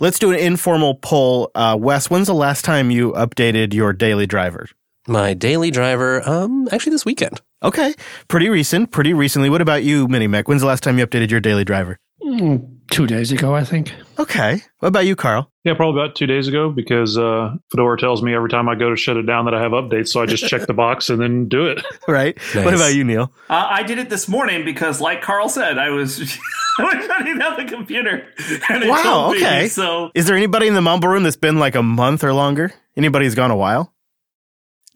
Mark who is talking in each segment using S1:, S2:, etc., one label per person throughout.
S1: Let's do an informal poll. Uh, Wes, when's the last time you updated your daily driver?
S2: My daily driver, um, actually this weekend.
S1: Okay, pretty recent, pretty recently. What about you, Mini Mech? When's the last time you updated your daily driver?
S3: Mm, two days ago, I think.
S1: Okay. What about you, Carl?
S4: Yeah, probably about two days ago because uh, Fedora tells me every time I go to shut it down that I have updates. So I just check the box and then do it.
S1: Right.
S2: Nice.
S1: What about you, Neil?
S5: Uh, I did it this morning because, like Carl said, I was I was shutting down the computer. And
S1: Wow,
S5: told me,
S1: okay.
S5: So
S1: Is there anybody in the mumble room that's been like a month or longer? Anybody who's gone a while?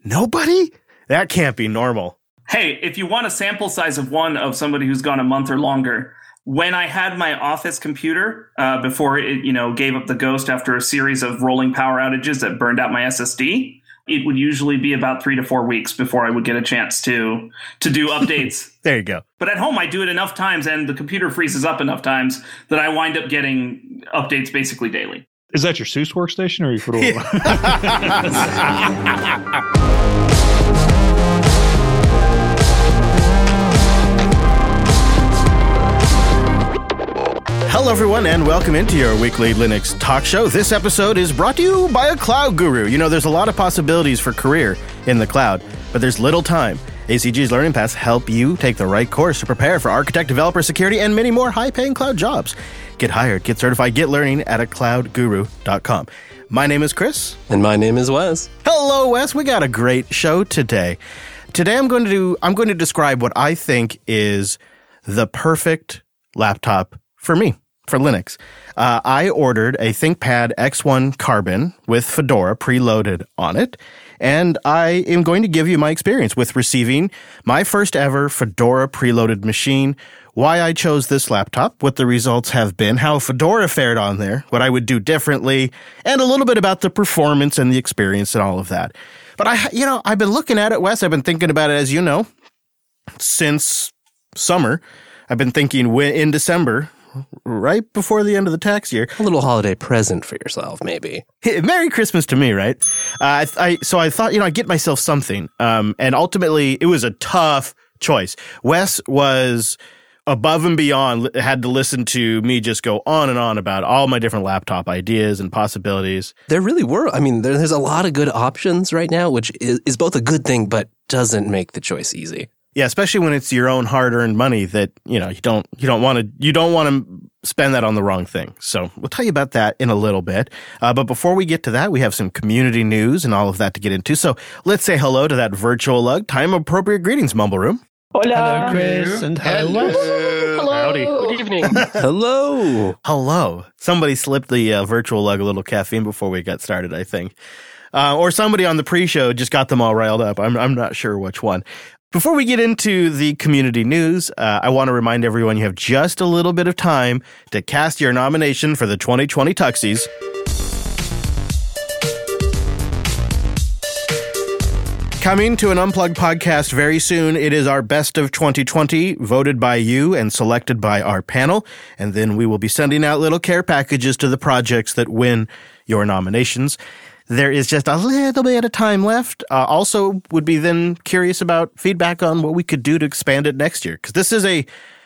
S1: Nobody? That can't be normal.
S5: hey, if you want a sample size of one of somebody who's gone a month or longer, when I had my office computer uh, before it, you know, gave up the ghost after a series of rolling power outages that burned out my SSD, it would usually be about three to four weeks before I would get a chance to to do updates.
S1: There you go.
S5: But at home, I do it enough times, and the computer freezes up enough times that I wind up getting updates basically daily.
S4: Is that your SUSE workstation or your Fedora?
S1: Hello, everyone, and welcome into your weekly Linux talk show. This episode is brought to you by a cloud guru. You know, there's a lot of possibilities for career in the cloud, but there's little time. ACG's Learning Paths help you take the right course to prepare for architect, developer, security, and many more high-paying cloud jobs. Get hired, get certified, get learning at a cloudguru.com. My name is Chris.
S2: And my name is Wes.
S1: Hello, Wes. We got a great show today. Today, I'm going to do. I'm going to describe what I think is the perfect laptop for me for Linux. Uh, I ordered a ThinkPad X1 Carbon with Fedora preloaded on it, and I am going to give you my experience with receiving my first ever Fedora preloaded machine. Why I chose this laptop, what the results have been, how Fedora fared on there, what I would do differently, and a little bit about the performance and the experience and all of that. But I, you know, I've been looking at it, Wes. I've been thinking about it, as you know, since summer. I've been thinking in December, right before the end of the tax year.
S2: A little holiday present for yourself, maybe.
S1: Hey, Merry Christmas to me, right? Uh, I, I so I thought, you know, I'd get myself something. Um, and ultimately, it was a tough choice. Wes was above and beyond, had to listen to me just go on and on about all my different laptop ideas and possibilities.
S2: There really were. I mean, there, there's a lot of good options right now, which is, is both a good thing, but doesn't make the choice easy.
S1: Yeah, especially when it's your own hard-earned money that you know you don't you don't want to you don't want to spend that on the wrong thing. So we'll tell you about that in a little bit. Uh, but before we get to that, we have some community news and all of that to get into. So let's say hello to that virtual lug. Time appropriate greetings, Mumble Room. Hola.
S3: Hello, Chris, and hello, Wes.
S4: Howdy.
S6: Good evening.
S2: Hello.
S1: Hello. Somebody slipped the uh, virtual lug a little caffeine before we got started. I think. Uh, or somebody on the pre-show just got them all riled up. I'm, I'm not sure which one. Before we get into the community news, uh, I want to remind everyone you have just a little bit of time to cast your nomination for the 2020 Tuxies. Coming to an Unplugged podcast very soon. It is our best of 2020, voted by you and selected by our panel. And then we will be sending out little care packages to the projects that win your nominations. There is just a little bit of time left. Uh, also, would be then curious about feedback on what we could do to expand it next year, because this is a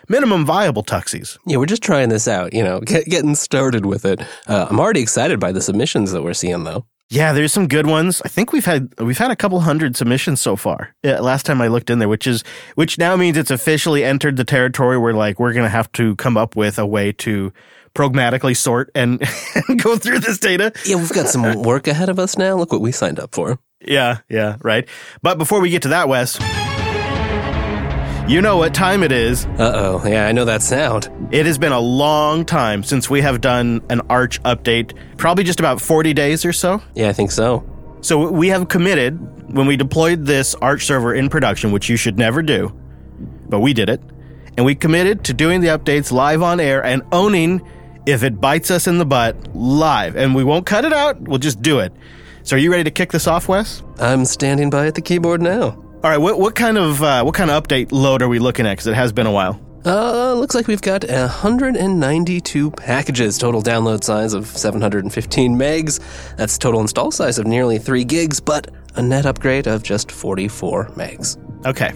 S1: minimum viable Tuxies.
S2: Yeah, we're just trying this out, you know, get, getting started with it. Uh, I'm already excited by the submissions that we're seeing, though.
S1: Yeah, there's some good ones. I think we've had we've had a couple hundred submissions so far. Yeah, last time I looked in there, which is which now means it's officially entered the territory where like we're gonna have to come up with a way to pragmatically sort and, and go through this data.
S2: Yeah, we've got some work ahead of us now. Look what we signed up for.
S1: Yeah, yeah, right. But before we get to that, Wes, you know what time it is.
S2: Uh oh. Yeah, I know that sound.
S1: It has been a long time since we have done an Arch update, probably just about 40 days or so.
S2: Yeah, I think so.
S1: So we have committed when we deployed this Arch server in production, which you should never do, but we did it. And we committed to doing the updates live on air and owning if it bites us in the butt live. And we won't cut it out, we'll just do it. So are you ready to kick this off, Wes?
S2: I'm standing by at the keyboard now.
S1: All right, what, what kind of uh, what kind of update load are we looking at? Because it has been a while.
S2: Uh, looks like we've got 192 packages, total download size of 715 megs. That's total install size of nearly 3 gigs, but a net upgrade of just 44 megs.
S1: Okay.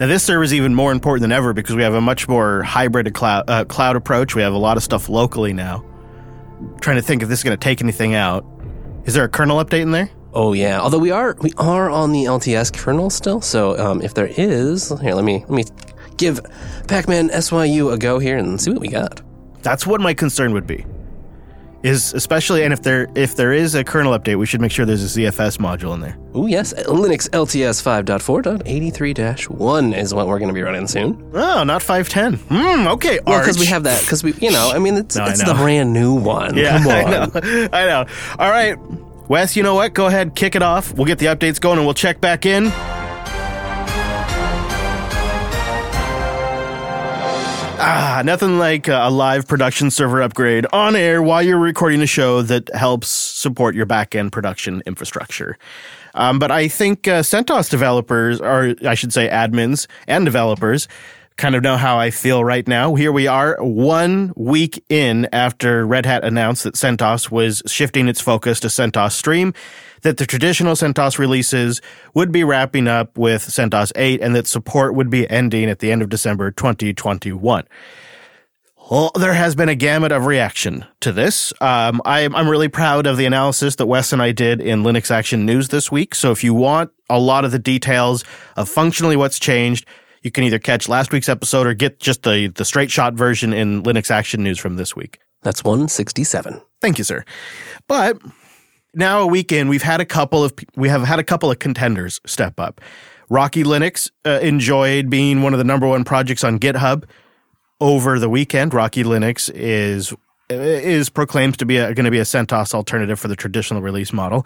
S1: Now this server is even more important than ever because we have a much more hybrid cloud uh, cloud approach. We have a lot of stuff locally now. trying to think if this is going to take anything out. Is there a kernel update in there?
S2: Oh yeah. Although we are we are on the LTS kernel still, so um, if there is, here let me let me give pacman SYU a go here and see what we got.
S1: That's what my concern would be. Is especially and if there if there is a kernel update, we should make sure there's a ZFS module in there.
S2: Oh yes, Linux LTS 5.4.83-1 is what we're going to be running soon.
S1: Oh, not 510. Hmm, okay.
S2: Well, because we have that because we you know I mean it's
S1: No,
S2: it's the brand new one.
S1: Yeah,
S2: Come on.
S1: I know. I know. All right. Wes, you know what? Go ahead, kick it off. We'll get the updates going and we'll check back in. Ah, nothing like a live production server upgrade on air while you're recording a show that helps support your back end production infrastructure. Um, but I think uh, CentOS developers, or I should say admins and developers, kind of know how I feel right now. Here we are, one week in after Red Hat announced that CentOS was shifting its focus to CentOS Stream, that the traditional CentOS releases would be wrapping up with CentOS 8, and that support would be ending at the end of December 2021. Well, there has been a gamut of reaction to this. Um, I, I'm really proud of the analysis that Wes and I did in Linux Action News this week. So if you want a lot of the details of functionally what's changed, you can either catch last week's episode or get just the, the straight shot version in Linux Action News from this week.
S2: That's 167.
S1: Thank you, sir. But now a week in, we've had a couple of we have had a couple of contenders step up. Rocky Linux uh, enjoyed being one of the number one projects on GitHub over the weekend. Rocky Linux is is proclaimed to be going to be a CentOS alternative for the traditional release model.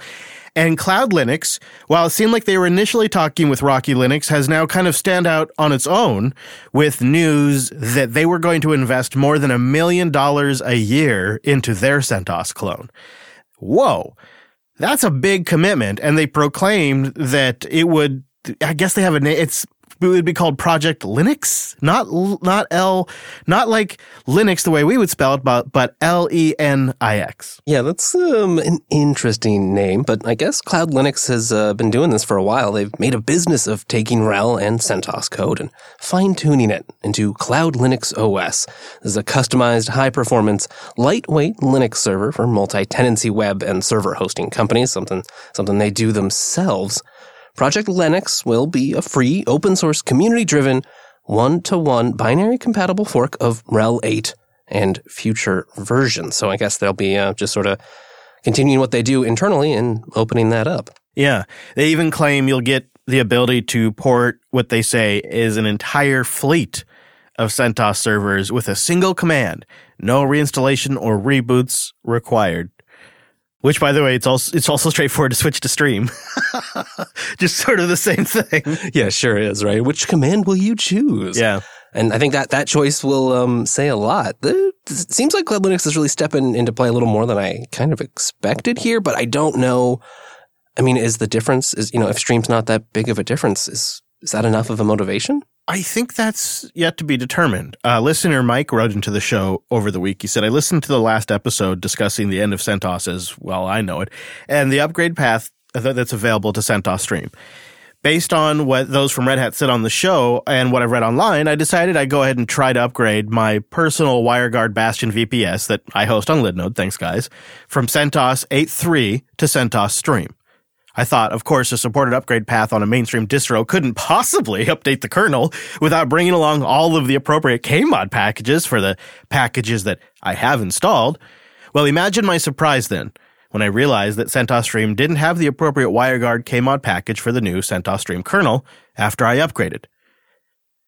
S1: And Cloud Linux, while it seemed like they were initially talking with Rocky Linux, has now kind of stand out on its own with news that they were going to invest more than a million dollars a year into their CentOS clone. Whoa. That's a big commitment. And they proclaimed that it would, I guess they have a name. It's, it would be called Project Lenix, not, not L, not like Linux the way we would spell it, but, but L E N I X.
S2: Yeah, that's um, an interesting name, but I guess Cloud Linux has uh, been doing this for a while. They've made a business of taking RHEL and CentOS code and fine tuning it into Cloud Linux OS. This is a customized, high performance, lightweight Linux server for multi tenancy web and server hosting companies, something, something they do themselves. Project Lenix will be a free, open source, community driven, one to one binary compatible fork of RHEL 8 and future versions. So I guess they'll be uh, just sort of continuing what they do internally and opening that up.
S1: Yeah. They even claim you'll get the ability to port what they say is an entire fleet of CentOS servers with a single command. No reinstallation or reboots required. Which, by the way, it's also it's also straightforward to switch to stream. Just sort of the same thing.
S2: Yeah, sure is, right? Which command will you choose?
S1: Yeah.
S2: And I think that that choice will um, say a lot. It seems like Cloud Linux is really stepping into play a little more than I kind of expected here, but I don't know. I mean, is the difference is you know if Stream's not that big of a difference is is that enough of a motivation?
S1: I think that's yet to be determined. Uh, listener Mike wrote into the show over the week. He said, I listened to the last episode discussing the end of CentOS as well, I know it, and the upgrade path that's available to CentOS Stream. Based on what those from Red Hat said on the show and what I've read online, I decided I'd go ahead and try to upgrade my personal WireGuard Bastion VPS that I host on Linode, thanks guys, from CentOS 8.3 to CentOS Stream. I thought, of course, a supported upgrade path on a mainstream distro couldn't possibly update the kernel without bringing along all of the appropriate Kmod packages for the packages that I have installed. Well, imagine my surprise then when I realized that CentOS Stream didn't have the appropriate WireGuard Kmod package for the new CentOS Stream kernel after I upgraded.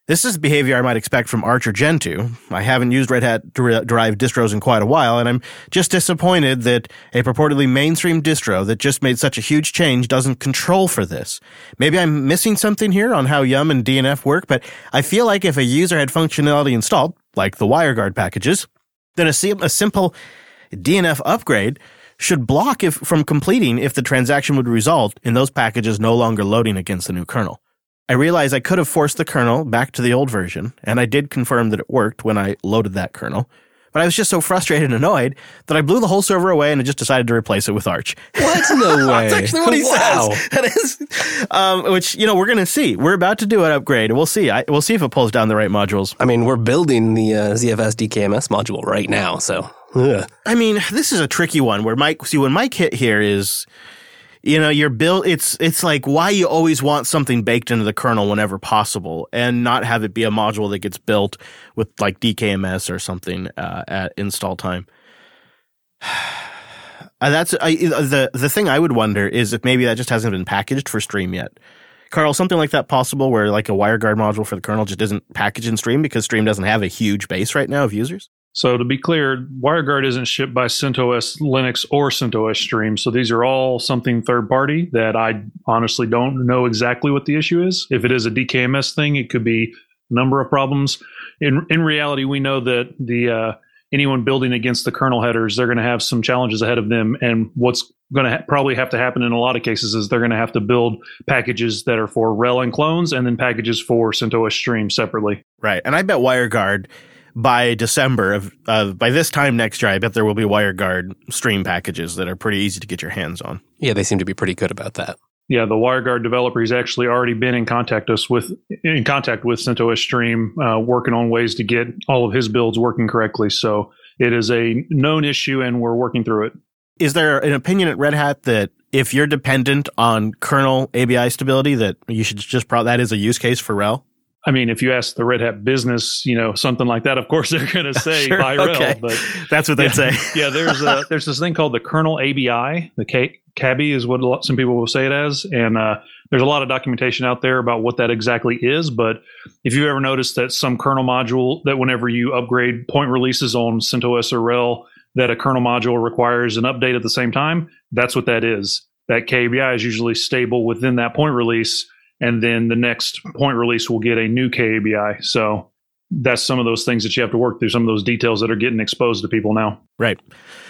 S1: This is behavior I might expect from Arch or Gentoo. I haven't used Red Hat derived distros in quite a while, and I'm just disappointed that a purportedly mainstream distro that just made such a huge change doesn't control for this. Maybe I'm missing something here on how Yum and DNF work, but I feel like if a user had functionality installed, like the WireGuard packages, then a, a simple DNF upgrade should block if from completing if the transaction would result in those packages no longer loading against the new kernel. I realized I could have forced the kernel back to the old version, and I did confirm that it worked when I loaded that kernel. But I was just so frustrated and annoyed that I blew the whole server away and I just decided to replace it with Arch.
S2: What? No way.
S1: That's actually what he
S2: wow.
S1: says. That is, um, which you know we're going to see. We're about to do an upgrade. We'll see. I, we'll see if it pulls down the right modules.
S2: I mean, we're building the uh, ZFS DKMS module right now, so Ugh.
S1: I mean, this is a tricky one where Mike, see, when Mike hit here is, you know, your build, it's, it's like why you always want something baked into the kernel whenever possible and not have it be a module that gets built with like DKMS or something uh, at install time. Uh, that's I, the the thing I would wonder is if maybe that just hasn't been packaged for Stream yet. Carl, something like that possible where like a WireGuard module for the kernel just isn't packaged in Stream because Stream doesn't have a huge base right now of users?
S4: So to be clear, WireGuard isn't shipped by CentOS Linux or CentOS Stream. So these are all something third party that I honestly don't know exactly what the issue is. If it is a DKMS thing, it could be a number of problems. In in reality, we know that the uh, anyone building against the kernel headers, they're going to have some challenges ahead of them. And what's going to ha- probably have to happen in a lot of cases is they're going to have to build packages that are for RHEL and clones, and then packages for CentOS Stream separately.
S1: Right. And I bet WireGuard by December of uh, by this time next year, I bet there will be WireGuard stream packages that are pretty easy to get your hands on.
S2: Yeah, they seem to be pretty good about that.
S4: Yeah, the WireGuard developer has actually already been in contact us with in contact with CentOS Stream, uh, working on ways to get all of his builds working correctly. So it is a known issue, and we're working through it.
S1: Is there an opinion at Red Hat that if you're dependent on kernel ABI stability, that you should just pro- that is a use case for RHEL?
S4: I mean, if you ask the Red Hat business, you know, something like that, of course they're going to say
S1: Sure, okay.
S4: But
S1: That's what they'd say.
S4: yeah, there's a, there's this thing called the kernel ABI. The K, is what a lot, some people will say it as, and uh, there's a lot of documentation out there about what that exactly is. But if you've ever noticed that some kernel module that whenever you upgrade point releases on CentOS or RHEL, that a kernel module requires an update at the same time, that's what that is. That KABI is usually stable within that point release, and then the next point release will get a new KABI. So that's some of those things that you have to work through. Some of those details that are getting exposed to people now.
S1: Right.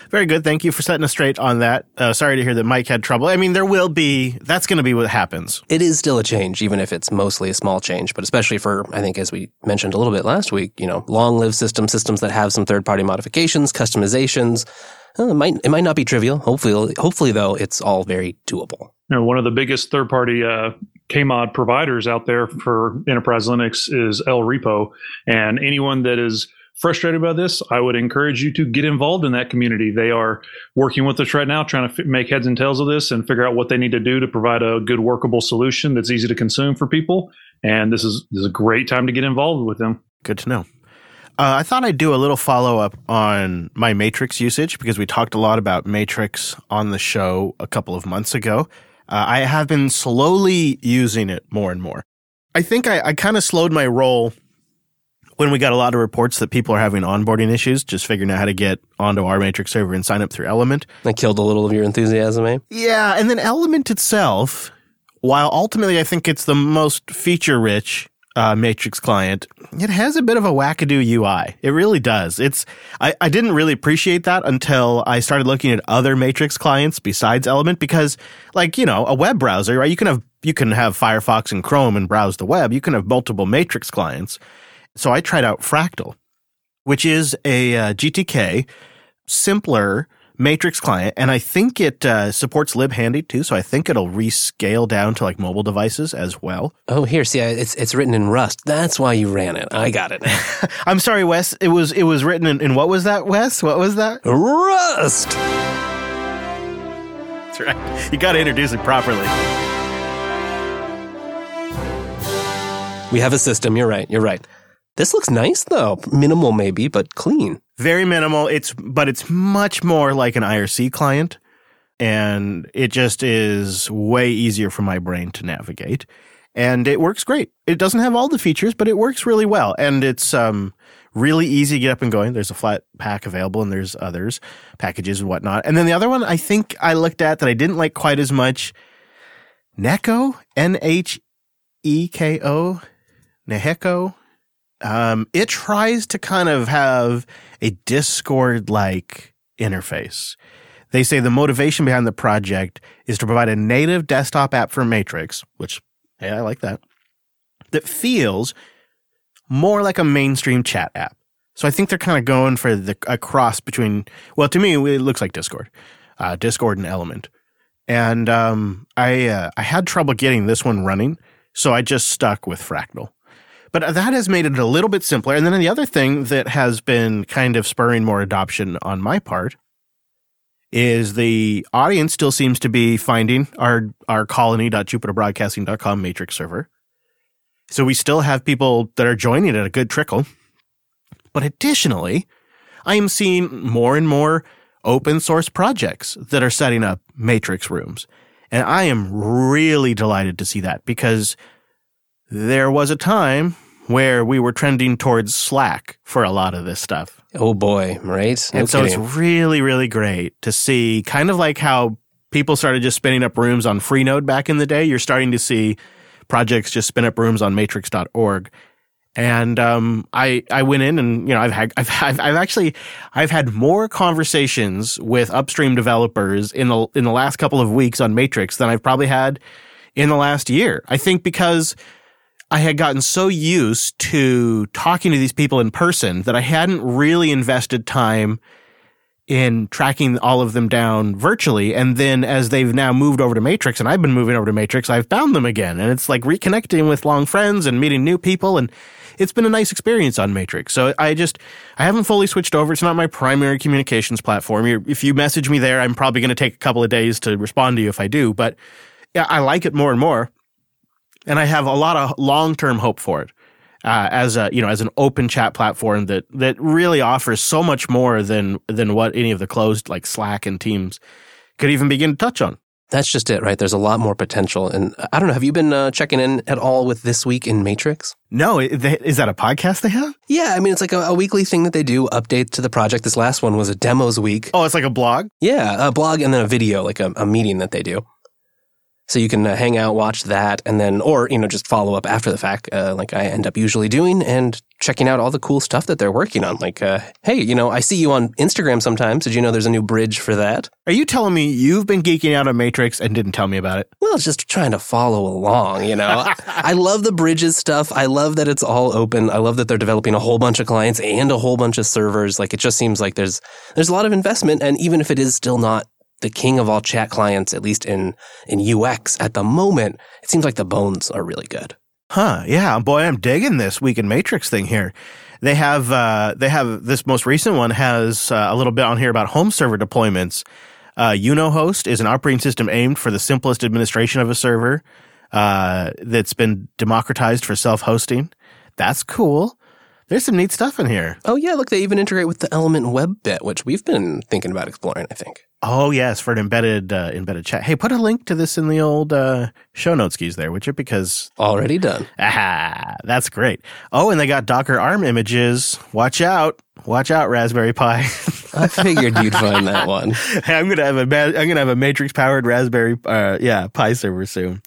S1: Very good. Thank you for setting us straight on that. Uh, sorry to hear that Mike had trouble. I mean, there will be, that's going to be what happens.
S2: It is still a change, even if it's mostly a small change, but especially for, I think, as we mentioned a little bit last week, you know, long lived systems, systems that have some third party modifications, customizations. uh, It might, it might not be trivial. Hopefully, hopefully though, it's all very doable.
S4: you know, one of the biggest third party uh, KMod providers out there for enterprise Linux is ELRepo. And anyone that is frustrated by this, I would encourage you to get involved in that community. They are working with us right now, trying to f- make heads and tails of this and figure out what they need to do to provide a good workable solution that's easy to consume for people. And this is, this is a great time to get involved with them.
S1: Good to know. Uh, I thought I'd do a little follow up on my Matrix usage because we talked a lot about Matrix on the show a couple of months ago. Uh, I have been slowly using it more and more. I think I, I kind of slowed my roll when we got a lot of reports that people are having onboarding issues, just figuring out how to get onto our Matrix server and sign up through Element.
S2: That killed a little of your enthusiasm, eh?
S1: Yeah, and then Element itself, while ultimately I think it's the most feature rich uh, Matrix client, it has a bit of a wackadoo UI. It really does. It's I, I didn't really appreciate that until I started looking at other Matrix clients besides Element because, like you know, a web browser, right? You can have you can have Firefox and Chrome and browse the web. You can have multiple Matrix clients. So I tried out Fractal, which is a uh, GTK simpler Matrix client, and I think it uh, supports libhandy too. So I think it'll rescale down to like mobile devices as well.
S2: Oh, here, see, it's it's written in Rust. That's why you ran it. I got it.
S1: I'm sorry, Wes. It was it was written in, in what was that, Wes? What was that?
S2: Rust.
S1: That's right. You got to introduce it properly.
S2: We have a system. You're right. You're right. This looks nice though. Minimal maybe, but clean.
S1: Very minimal. It's but it's much more like an IRC client, and it just is way easier for my brain to navigate. And it works great. It doesn't have all the features, but it works really well. And it's um, really easy to get up and going. There's a flat pack available, and there's others, packages and whatnot. And then the other one I think I looked at that I didn't like quite as much Neko, N H E K O, Nheko. Um, it tries to kind of have a Discord like interface. They say the motivation behind the project is to provide a native desktop app for Matrix, which, hey, I like that, that feels more like a mainstream chat app. So I think they're kind of going for the a cross between, well, to me, it looks like Discord, uh, Discord and Element. And um, I uh, I had trouble getting this one running, so I just stuck with Fractal. But that has made it a little bit simpler. And then the other thing that has been kind of spurring more adoption on my part is the audience still seems to be finding our our colony.jupiterbroadcasting.com matrix server. So we still have people that are joining at a good trickle. But additionally, I am seeing more and more open source projects that are setting up matrix rooms. And I am really delighted to see that because there was a time where we were trending towards Slack for a lot of this stuff.
S2: Oh boy, right? No
S1: and so
S2: kidding.
S1: it's really, really great to see kind of like how people started just spinning up rooms on Freenode back in the day. You're starting to see projects just spin up rooms on matrix.org. And um, I I went in and you know I've had I've, I've I've actually I've had more conversations with upstream developers in the in the last couple of weeks on Matrix than I've probably had in the last year. I think because I had gotten so used to talking to these people in person that I hadn't really invested time in tracking all of them down virtually. And then as they've now moved over to Matrix and I've been moving over to Matrix, I've found them again. And it's like reconnecting with long friends and meeting new people. And it's been a nice experience on Matrix. So I just, I haven't fully switched over. It's not my primary communications platform. If you message me there, I'm probably going to take a couple of days to respond to you if I do. But I like it more and more and I have a lot of long-term hope for it uh, as a you know as an open chat platform that that really offers so much more than than what any of the closed like Slack and Teams could even begin to touch on.
S2: That's just it, right? There's a lot more potential. And I don't know, have you been uh, checking in at all with This Week in Matrix?
S1: No, is that a podcast they have?
S2: Yeah, I mean, it's like a, a, weekly thing that they do, updates to the project. This last one was a demos week.
S1: Oh, it's like a blog?
S2: Yeah, a blog and then a video, like a, a meeting that they do. So you can uh, hang out, watch that, and then, or, you know, just follow up after the fact, uh, like I end up usually doing, and checking out all the cool stuff that they're working on. Like, uh, hey, you know, I see you on Instagram sometimes. Did you know there's a new bridge for that?
S1: Are you telling me you've been geeking out on Matrix and didn't tell me about it?
S2: Well, it's just trying to follow along, you know? I love the bridges stuff. I love that it's all open. I love that they're developing a whole bunch of clients and a whole bunch of servers. Like, it just seems like there's, there's a lot of investment. And even if it is still not the king of all chat clients, at least in, in UX at the moment, it seems like the bones are really good.
S1: Huh. Yeah. Boy, I'm digging this week in Matrix thing here. They have, uh, they have this most recent one has uh, a little bit on here about home server deployments. Uh, YunoHost is an operating system aimed for the simplest administration of a server, uh, that's been democratized for self-hosting. That's cool. There's some neat stuff in here.
S2: Oh yeah, look, they even integrate with the Element Web bit, which we've been thinking about exploring. I think.
S1: Oh yes, for an embedded uh, embedded chat. Hey, put a link to this in the old uh, show notes keys there, would you? Because
S2: already done.
S1: Ah, that's great. Oh, and they got Docker ARM images. Watch out! Watch out, Raspberry Pi.
S2: I figured you'd find that one.
S1: Hey, I'm gonna have a I'm gonna have a matrix powered Raspberry uh, yeah Pi server soon.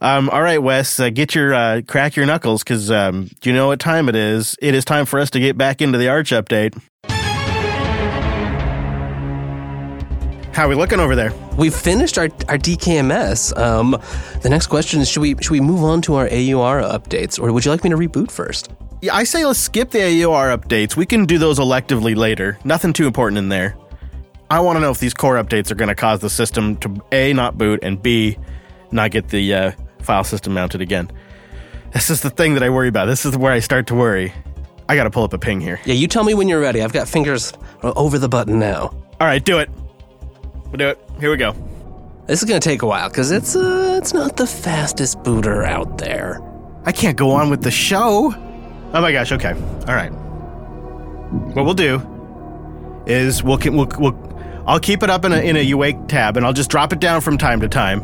S1: Um, all right, Wes, uh, get your uh, crack your knuckles because um, you know what time it is? It is time for us to get back into the Arch update. How are we looking over there?
S2: We've finished our, our DKMS. Um, the next question is: Should we should we move on to our AUR updates, or would you like me to reboot first?
S1: Yeah, I say let's skip the AUR updates. We can do those electively later. Nothing too important in there. I want to know if these core updates are going to cause the system to a not boot and b not get the uh, file system mounted again. This is the thing that I worry about. This is where I start to worry. I got to pull up a ping here.
S2: Yeah, you tell me when you're ready. I've got fingers over the button now.
S1: All right, do it. We'll do it. Here we go.
S2: This is going to take a while because it's uh, it's not the fastest booter out there.
S1: I can't go on with the show. Oh my gosh. Okay. All right. What we'll do is we'll we'll, we'll I'll keep it up in a in a Awake tab and I'll just drop it down from time to time.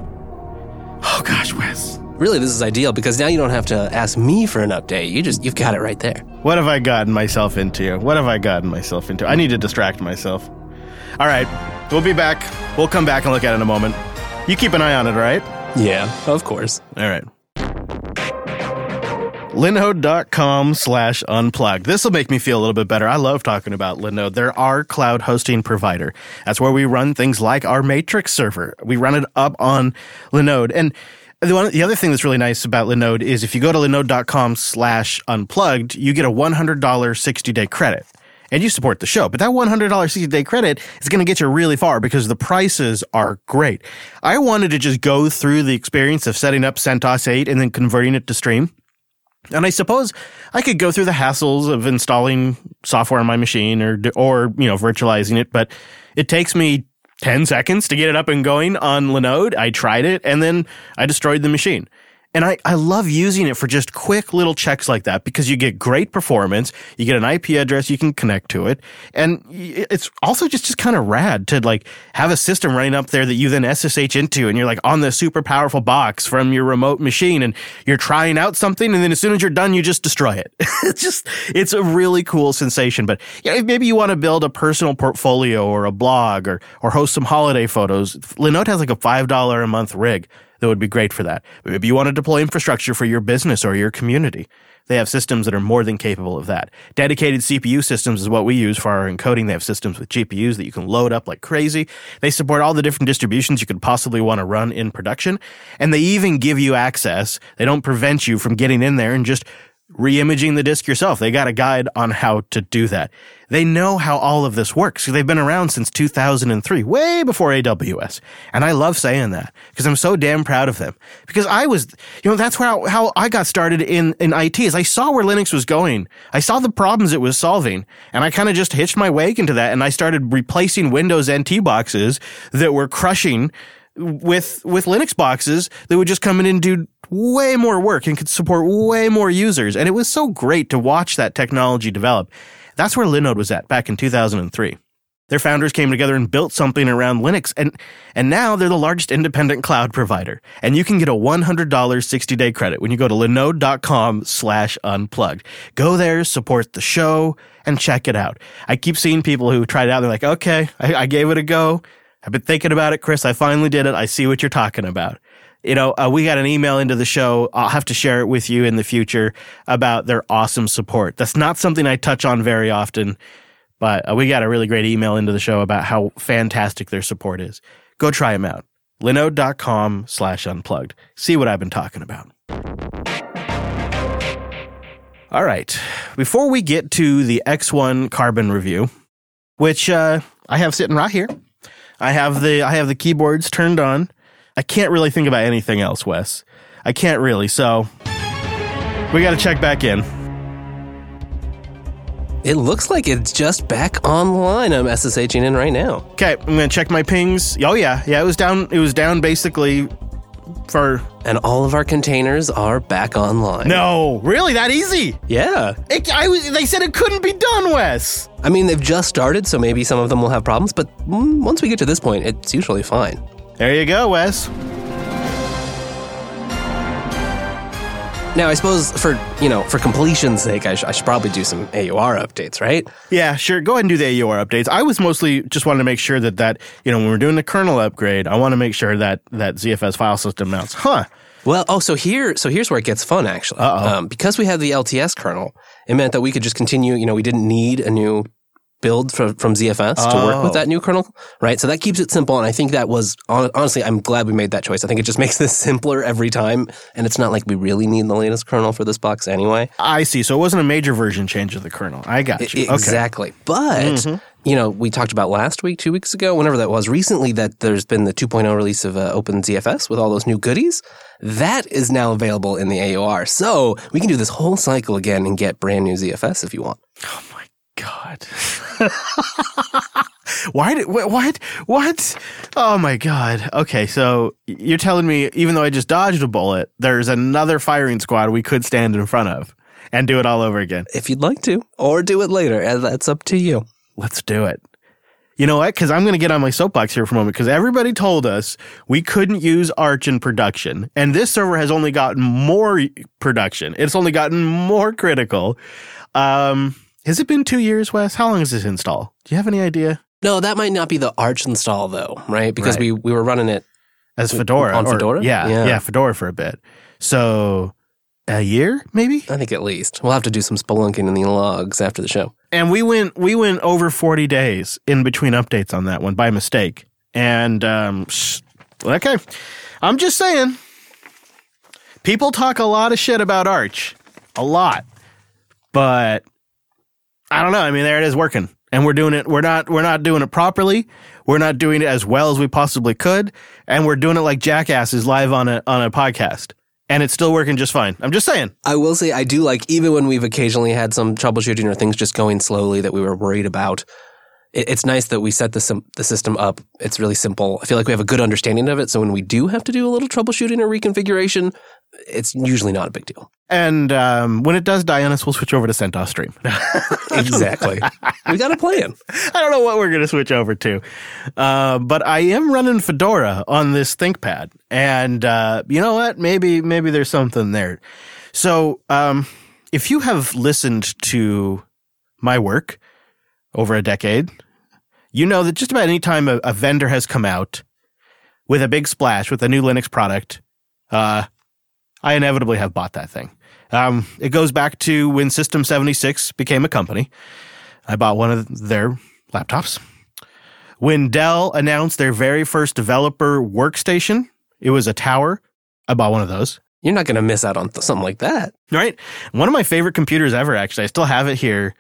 S1: Oh gosh, Wes.
S2: Really, this is ideal because now you don't have to ask me for an update. You just you've got it right there.
S1: What have I gotten myself into? What have I gotten myself into? I need to distract myself. All right. We'll be back. We'll come back and look at it in a moment. You keep an eye on it, right?
S2: Yeah, of course.
S1: All right. Linode.com slash unplugged. This will make me feel a little bit better. I love talking about Linode. They're our cloud hosting provider. That's where we run things like our Matrix server. We run it up on Linode. And the, one, the other thing that's really nice about Linode is if you go to linode.com slash unplugged, you get a $100 60 day credit and you support the show. But that $100 60 day credit is going to get you really far because the prices are great. I wanted to just go through the experience of setting up CentOS 8 and then converting it to Stream. And I suppose I could go through the hassles of installing software on my machine or or you know virtualizing it, but it takes me 10 seconds to get it up and going on Linode. I tried it and then I destroyed the machine. And I, I love using it for just quick little checks like that because you get great performance. You get an IP address, you can connect to it. And it's also just, just kind of rad to like have a system running up there that you then SSH into and you're like on the super powerful box from your remote machine and you're trying out something. And then as soon as you're done, you just destroy it. it's just, it's a really cool sensation. But yeah, maybe you want to build a personal portfolio or a blog or, or host some holiday photos. Linode has like a $5 a month rig that would be great for that. Maybe you want to deploy infrastructure for your business or your community. They have systems that are more than capable of that. Dedicated CPU systems is what we use for our encoding. They have systems with GPUs that you can load up like crazy. They support all the different distributions you could possibly want to run in production. And they even give you access. They don't prevent you from getting in there and just re-imaging the disk yourself. They got a guide on how to do that. They know how all of this works. They've been around since 2003, way before AWS. And I love saying that because I'm so damn proud of them. Because I was, you know, that's where how I got started in, in IT is I saw where Linux was going. I saw the problems it was solving and I kind of just hitched my wake into that and I started replacing Windows NT boxes that were crushing with with Linux boxes that would just come in and do way more work and could support way more users. And it was so great to watch that technology develop. That's where Linode was at back in 2003. Their founders came together and built something around Linux and and now they're the largest independent cloud provider. And you can get a $100 60-day credit when you go to linode.com slash unplugged. Go there, support the show, and check it out. I keep seeing people who try it out. They're like, okay, I, I gave it a go. I've been thinking about it, Chris. I finally did it. I see what you're talking about. You know, uh, we got an email into the show. I'll have to share it with you in the future about their awesome support. That's not something I touch on very often, but uh, we got a really great email into the show about how fantastic their support is. Go try them out. Linode.com slash unplugged. See what I've been talking about. All right. Before we get to the X1 carbon review, which uh, I have sitting right here, I have the I have the keyboards turned on. I can't really think about anything else, Wes. I can't really. So we got to check back in.
S2: It looks like it's just back online. I'm SSHing in right now.
S1: Okay, I'm gonna check my pings. Oh yeah, yeah. It was down. It was down basically for.
S2: And all of our containers are back online.
S1: No, really, that easy?
S2: Yeah.
S1: It, I was. They said it couldn't be done, Wes.
S2: I mean, they've just started, so maybe some of them will have problems, but mm, once we get to this point, it's usually fine.
S1: There you go, Wes.
S2: Now, I suppose for you know for completion's sake, I, sh- I should probably do some AUR updates, right?
S1: Yeah, sure. Go ahead and do the AUR updates. I was mostly just wanted to make sure that that you know when we're doing the kernel upgrade, I want to make sure that that ZFS file system mounts. Huh.
S2: Well, oh, so here, so here's where it gets fun, actually. Um, because we had the LTS kernel, it meant that we could just continue. You know, we didn't need a new build from, from ZFS to work with
S1: Oh.
S2: that new kernel, right? So that keeps it simple. And I think that was, honestly, I'm glad we made that choice. I think it just makes this simpler every time. And it's not like we really need the latest kernel for this box anyway.
S1: I see. So it wasn't a major version change of the kernel. I got you.
S2: I-
S1: Okay.
S2: Exactly. But, you know, we talked about last week, two weeks ago, whenever that was, recently that there's been the 2.0 release of uh, OpenZFS with all those new goodies. That is now available in the AUR. So we can do this whole cycle again and get brand new ZFS if you want.
S1: God. Why did what, what what? Oh my god. Okay, so you're telling me even though I just dodged a bullet, there's another firing squad we could stand in front of and do it all over again.
S2: If you'd like to, or do it later. and That's up to you.
S1: Let's do it. You know what? Because I'm going to get on my soapbox here for a moment because everybody told us we couldn't use Arch in production. And this server has only gotten more production. It's only gotten more critical. Um, has it been two years, Wes? How long is this install? Do you have any idea?
S2: No, that might not be the Arch install though, right? Because
S1: Right.
S2: we, we were running it.
S1: As Fedora.
S2: On
S1: or-
S2: Fedora?
S1: Yeah,
S2: Yeah.
S1: yeah. Fedora for a bit. So a year, maybe?
S2: I think at least we'll have to do some spelunking in the logs after the show.
S1: and we went we went over 40 days in between updates on that one by mistake and um okay i'm just saying people talk a lot of shit about arch a lot but i don't know i mean there it is working and we're doing it we're not we're not doing it properly we're not doing it as well as we possibly could and we're doing it like jackasses live on a on a podcast and it's still working just fine. I'm just saying.
S2: I will say I do like even when we've occasionally had some troubleshooting or things just going slowly that we were worried about. It- It's nice that we set the sim- the system up. It's really simple. I feel like we have a good understanding of it. So when we do have to do a little troubleshooting or reconfiguration, it's usually not a big deal.
S1: And um, when it does die on us, we'll switch over to CentOS Stream.
S2: Exactly. we got a plan.
S1: I don't know what we're going to switch over to. Uh, but I am running Fedora on this ThinkPad. And uh, you know what? Maybe maybe there's something there. So um, if you have listened to my work over a decade, you know that just about any time a, a vendor has come out with a big splash with a new Linux product, uh, I inevitably have bought that thing. Um, it goes back to when System 76 became a company. I bought one of their laptops. When Dell announced their very first developer workstation, it was a tower. I bought one of those.
S2: You're not going to miss out on th- something like that.
S1: Right, one of my favorite computers ever. Actually, I still have it here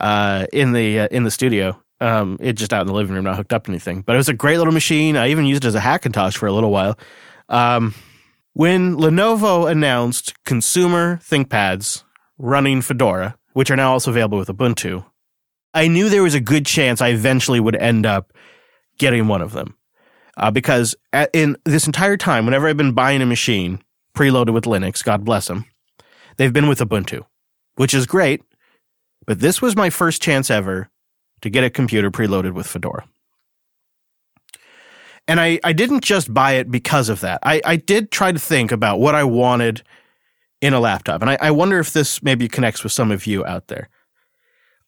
S1: uh, in the uh, in the studio. Um, it's just out in the living room, not hooked up to anything. But it was a great little machine. I even used it as a Hackintosh for a little while. Um, when Lenovo announced consumer ThinkPads running Fedora, which are now also available with Ubuntu, I knew there was a good chance I eventually would end up getting one of them. Uh, because at, in this entire time, whenever I've been buying a machine preloaded with Linux, God bless them, they've been with Ubuntu, which is great. But this was my first chance ever to get a computer preloaded with Fedora. And I, I didn't just buy it because of that. I, I did try to think about what I wanted in a laptop. And I, I wonder if this maybe connects with some of you out there.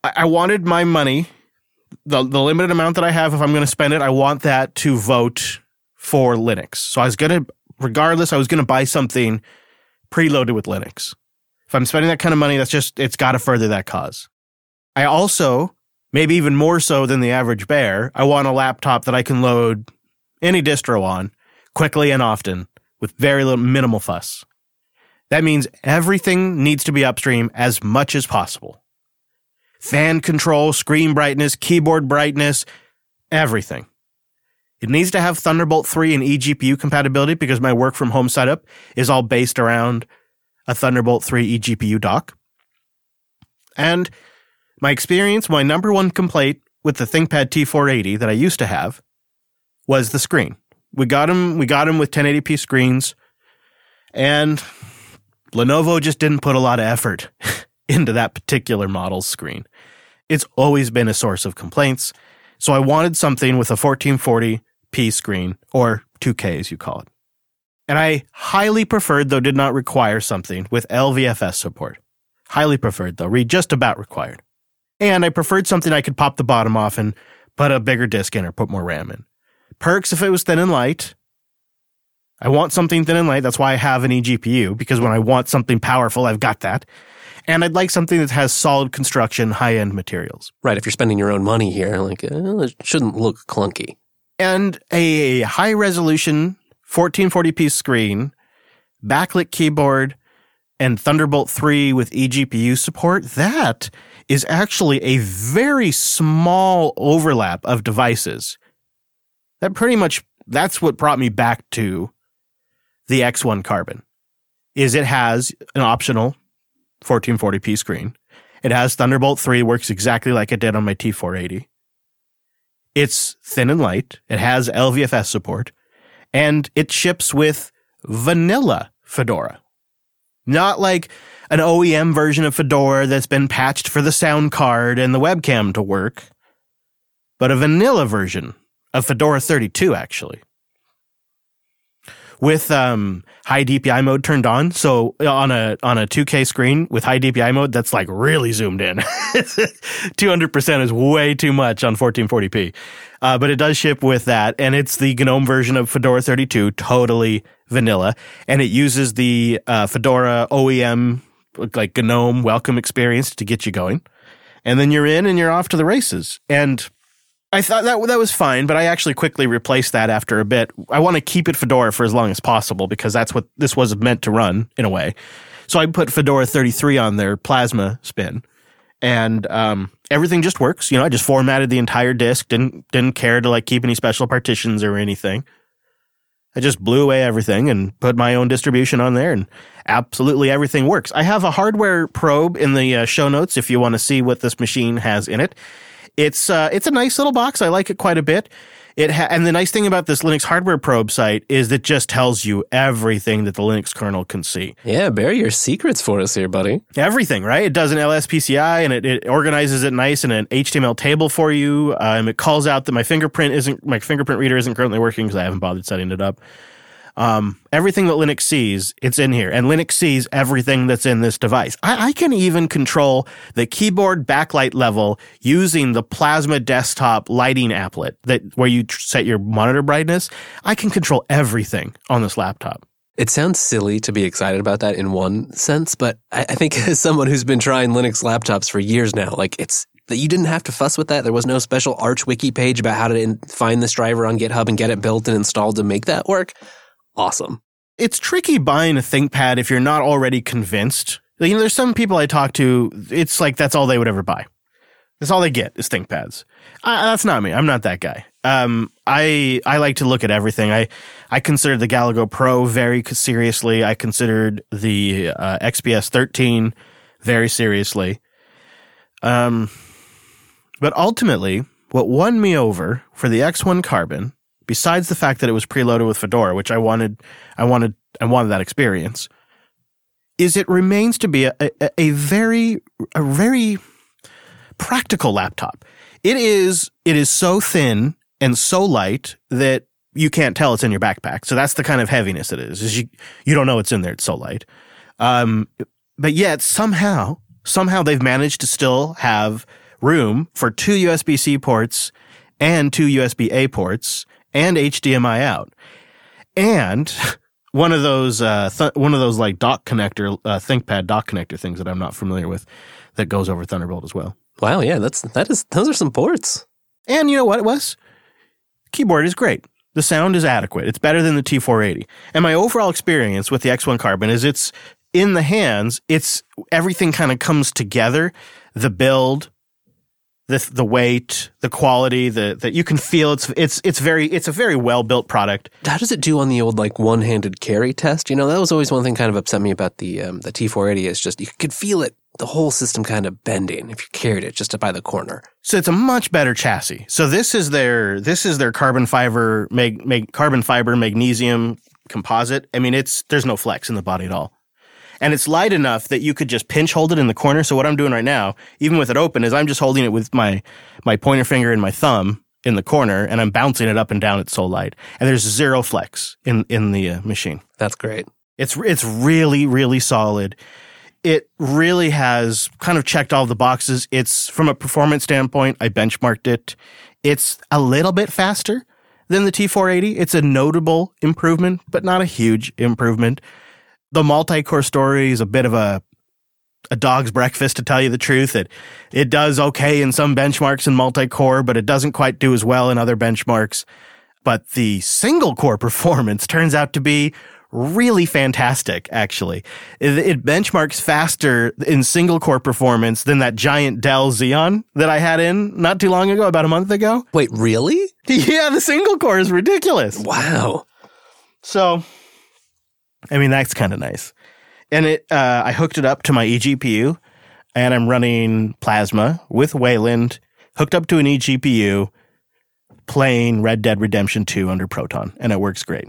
S1: I, I wanted my money, the, the limited amount that I have, if I'm going to spend it, I want that to vote for Linux. So I was going to, regardless, I was going to buy something preloaded with Linux. If I'm spending that kind of money, that's just, it's got to further that cause. I also, maybe even more so than the average bear, I want a laptop that I can load any distro on quickly and often with very little minimal fuss. That means everything needs to be upstream as much as possible. Fan control, screen brightness, keyboard brightness, everything. It needs to have Thunderbolt 3 and eGPU compatibility because my work from home setup is all based around a Thunderbolt 3 eGPU dock. And my experience, my number one complaint with the ThinkPad T480 that I used to have was the screen. We got them, we got them with 1080p screens, and Lenovo just didn't put a lot of effort into that particular model's screen. It's always been a source of complaints, so I wanted something with a 1440p screen, or 2K as you call it. And I highly preferred, though did not require something with LVFS support. Highly preferred, though, read just about required. And I preferred something I could pop the bottom off and put a bigger disk in or put more RAM in. Perks if it was thin and light. I want something thin and light. That's why I have an eGPU, because when I want something powerful, I've got that. And I'd like something that has solid construction, high end materials.
S2: Right. If you're spending your own money here, like, uh, it shouldn't look clunky.
S1: And a high resolution 1440p screen, backlit keyboard, and Thunderbolt 3 with eGPU support. That is actually a very small overlap of devices. That pretty much that's what brought me back to the X1 Carbon. Is it has an optional 1440p screen. It has Thunderbolt 3 works exactly like it did on my T480. It's thin and light. It has LVFS support and it ships with vanilla Fedora. Not like an OEM version of Fedora that's been patched for the sound card and the webcam to work, but a vanilla version of Fedora 32 actually. With um, high DPI mode turned on, so on a on a 2K screen with high DPI mode, that's like really zoomed in. 200% is way too much on 1440p. Uh, but it does ship with that, and it's the GNOME version of Fedora 32, totally vanilla, and it uses the uh, Fedora OEM like GNOME welcome experience to get you going, and then you're in and you're off to the races. And I thought that that was fine, but I actually quickly replaced that after a bit. I want to keep it Fedora for as long as possible because that's what this was meant to run in a way. So I put Fedora 33 on their Plasma spin, and um, everything just works. You know, I just formatted the entire disk. didn't didn't care to like keep any special partitions or anything. I just blew away everything and put my own distribution on there, and absolutely everything works. I have a hardware probe in the uh, show notes if you want to see what this machine has in it. It's uh, it's a nice little box. I like it quite a bit. It ha- and the nice thing about this Linux hardware probe site is it just tells you everything that the Linux kernel can see.
S2: Yeah, bury your secrets for us here, buddy.
S1: Everything, right? It does an LSPCI and it, it organizes it nice in an HTML table for you. Um, it calls out that my fingerprint isn't my fingerprint reader isn't currently working because I haven't bothered setting it up. Um, everything that Linux sees, it's in here, and Linux sees everything that's in this device. I, I can even control the keyboard backlight level using the Plasma desktop lighting applet that where you set your monitor brightness. I can control everything on this laptop.
S2: It sounds silly to be excited about that in one sense, but I, I think as someone who's been trying Linux laptops for years now, like it's that you didn't have to fuss with that. There was no special Arch Wiki page about how to in, find this driver on GitHub and get it built and installed to make that work. Awesome.
S1: It's tricky buying a ThinkPad if you're not already convinced. You know, there's some people I talk to, it's like that's all they would ever buy. That's all they get is ThinkPads. Uh, that's not me. I'm not that guy. Um, I I like to look at everything. I I considered the Galago Pro very seriously. I considered the uh, XPS 13 very seriously. Um, but ultimately, what won me over for the X1 Carbon, besides the fact that it was preloaded with Fedora, which I wanted, I wanted, I wanted that experience, is it remains to be a, a, a very, a very practical laptop. It is, it is so thin and so light that you can't tell it's in your backpack. So that's the kind of heaviness it is. Is you you don't know it's in there. It's so light. Um, but yet somehow somehow they've managed to still have room for two USB C ports and two USB A ports and HDMI out, and one of those uh, th- one of those like dock connector uh, ThinkPad dock connector things that I'm not familiar with that goes over Thunderbolt as well.
S2: Wow, yeah, that's that is those are some ports.
S1: And you know what it was? Keyboard is great. The sound is adequate. It's better than the T480. And my overall experience with the X1 Carbon is it's in the hands, it's everything kind of comes together. The build, the the weight, the quality, the that you can feel it's it's it's very it's a very well built product.
S2: How does it do on the old like one handed carry test? You know, that was always one thing kind of upset me about the um, the T480 is just you could feel it, the whole system kind of bending if you carried it just by the corner.
S1: So it's a much better chassis. So this is their this is their carbon fiber mag, mag, carbon fiber magnesium composite. I mean, it's there's no flex in the body at all. And it's light enough that you could just pinch hold it in the corner. So what I'm doing right now, even with it open, is I'm just holding it with my my pointer finger and my thumb in the corner, and I'm bouncing it up and down. It's so light, and there's zero flex in in the uh, machine.
S2: That's great.
S1: It's it's really really solid. It really has kind of checked all the boxes. It's from a performance standpoint, I benchmarked it. It's a little bit faster than the T480. It's a notable improvement, but not a huge improvement. The multi-core story is a bit of a a dog's breakfast to tell you the truth. It it does okay in some benchmarks in multi-core, but it doesn't quite do as well in other benchmarks. But the single core performance turns out to be really fantastic, actually. It, it, benchmarks faster in single core performance than that giant Dell Xeon that I had in not too long ago, about a month ago.
S2: Wait, really?
S1: Yeah, the single core is ridiculous.
S2: Wow.
S1: So, I mean, that's kind of nice. And it, uh, I hooked it up to my eGPU and I'm running Plasma with Wayland hooked up to an eGPU playing Red Dead Redemption 2 under Proton, and it works great.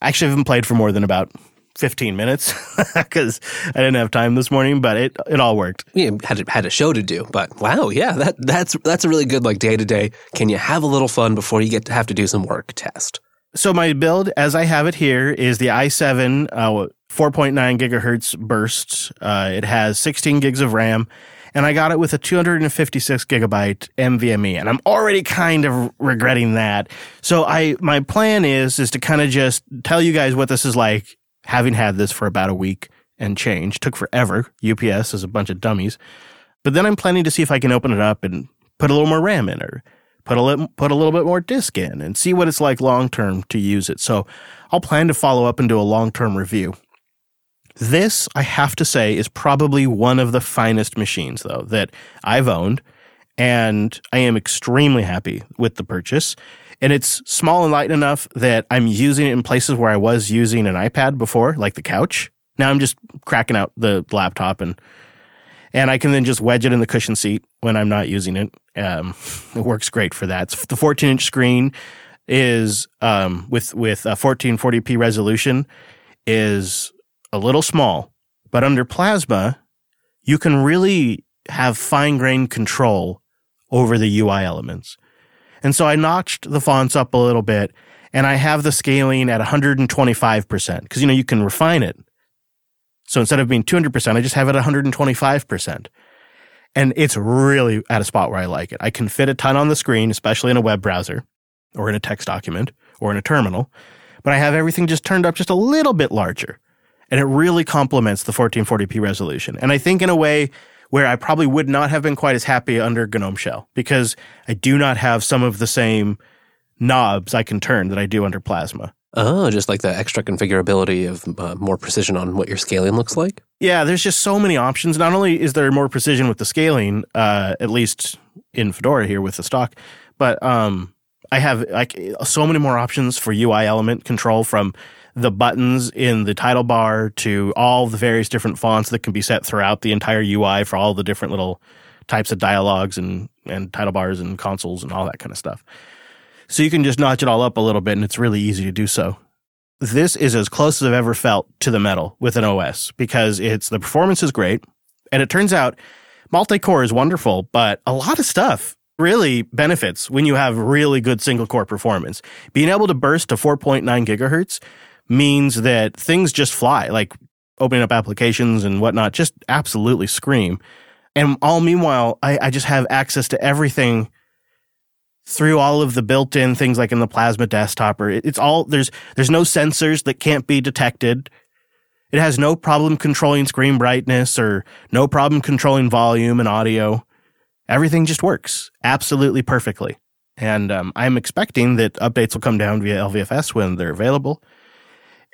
S1: I actually haven't played for more than about 15 minutes because I didn't have time this morning, but it it all worked.
S2: Yeah, had a, had a show to do, but wow, yeah, that that's that's a really good like day to day. Can you have a little fun before you get to have to do some work test?
S1: So my build, as I have it here, is the i7 uh, 4.9 gigahertz burst. Uh, it has 16 gigs of RAM, and I got it with a 256 gigabyte NVMe, and I'm already kind of regretting that. So I my plan is is to kind of just tell you guys what this is like, having had this for about a week and change. Took forever. UPS is a bunch of dummies, but then I'm planning to see if I can open it up and put a little more RAM in or put a little put a little bit more disk in and see what it's like long term to use it. So I'll plan to follow up and do a long term review. This, I have to say, is probably one of the finest machines, though, that I've owned. And I am extremely happy with the purchase. And it's small and light enough that I'm using it in places where I was using an iPad before, like the couch. Now I'm just cracking out the laptop and and I can then just wedge it in the cushion seat when I'm not using it. Um, it works great for that. The 14 inch screen is um, with with a 1440p resolution is a little small, but under plasma, you can really have fine grained control over the UI elements. And so I notched the fonts up a little bit and I have the scaling at 125% because, you know, you can refine it. So instead of being 200%, I just have it at 125%. And it's really at a spot where I like it. I can fit a ton on the screen, especially in a web browser or in a text document or in a terminal, but I have everything just turned up just a little bit larger. And it really complements the 1440p resolution. And I think in a way where I probably would not have been quite as happy under GNOME Shell because I do not have some of the same knobs I can turn that I do under Plasma.
S2: Oh, just like the extra configurability of uh, more precision on what your scaling looks like?
S1: Yeah, there's just so many options. Not only is there more precision with the scaling, uh, at least in Fedora here with the stock, but um, I have like so many more options for UI element control from the buttons in the title bar to all the various different fonts that can be set throughout the entire UI for all the different little types of dialogues and, and title bars and consoles and all that kind of stuff. So you can just notch it all up a little bit and it's really easy to do so. This is as close as I've ever felt to the metal with an OS because it's the performance is great. And it turns out multi-core is wonderful, but a lot of stuff really benefits when you have really good single core performance. Being able to burst to 4.9 gigahertz means that things just fly, like opening up applications and whatnot, just absolutely scream. And all meanwhile, I, I just have access to everything through all of the built-in things like in the Plasma desktop or it's all there's there's no sensors that can't be detected. It has no problem controlling screen brightness or no problem controlling volume and audio. Everything just works absolutely perfectly. And um, I'm expecting that updates will come down via LVFS when they're available.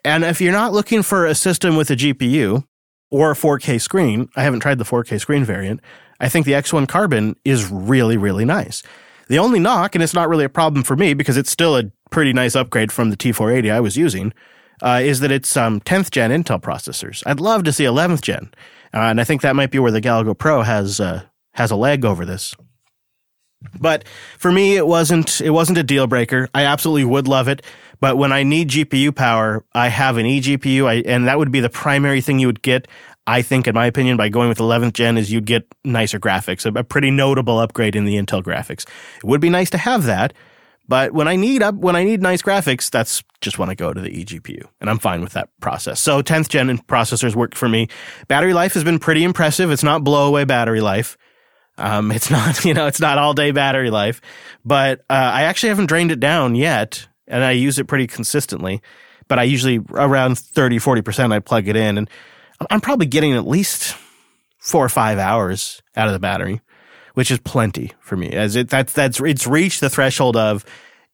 S1: And if you're not looking for a system with a GPU or a 4K screen, I haven't tried the 4K screen variant. I think the X1 Carbon is really, really nice. The only knock, and it's not really a problem for me because it's still a pretty nice upgrade from the T480 I was using, uh, is that it's um, 10th gen Intel processors. I'd love to see 11th gen, uh, and I think that might be where the Galago Pro has uh, has a leg over this. But for me, it wasn't it wasn't a deal breaker. I absolutely would love it. But when I need GPU power, I have an eGPU, I, and that would be the primary thing you would get. I think, in my opinion, by going with 11th gen, is you'd get nicer graphics, a, pretty notable upgrade in the Intel graphics. It would be nice to have that, but when I need up, when I need nice graphics, that's just when I go to the eGPU, and I'm fine with that process. So 10th gen processors work for me. Battery life has been pretty impressive. It's not blow away battery life. Um, it's not, you know, it's not all day battery life, but uh, I actually haven't drained it down yet and I use it pretty consistently. But I usually around 30, 40%, I plug it in and I'm probably getting at least four or five hours out of the battery, which is plenty for me as it, that's, that's, it's reached the threshold of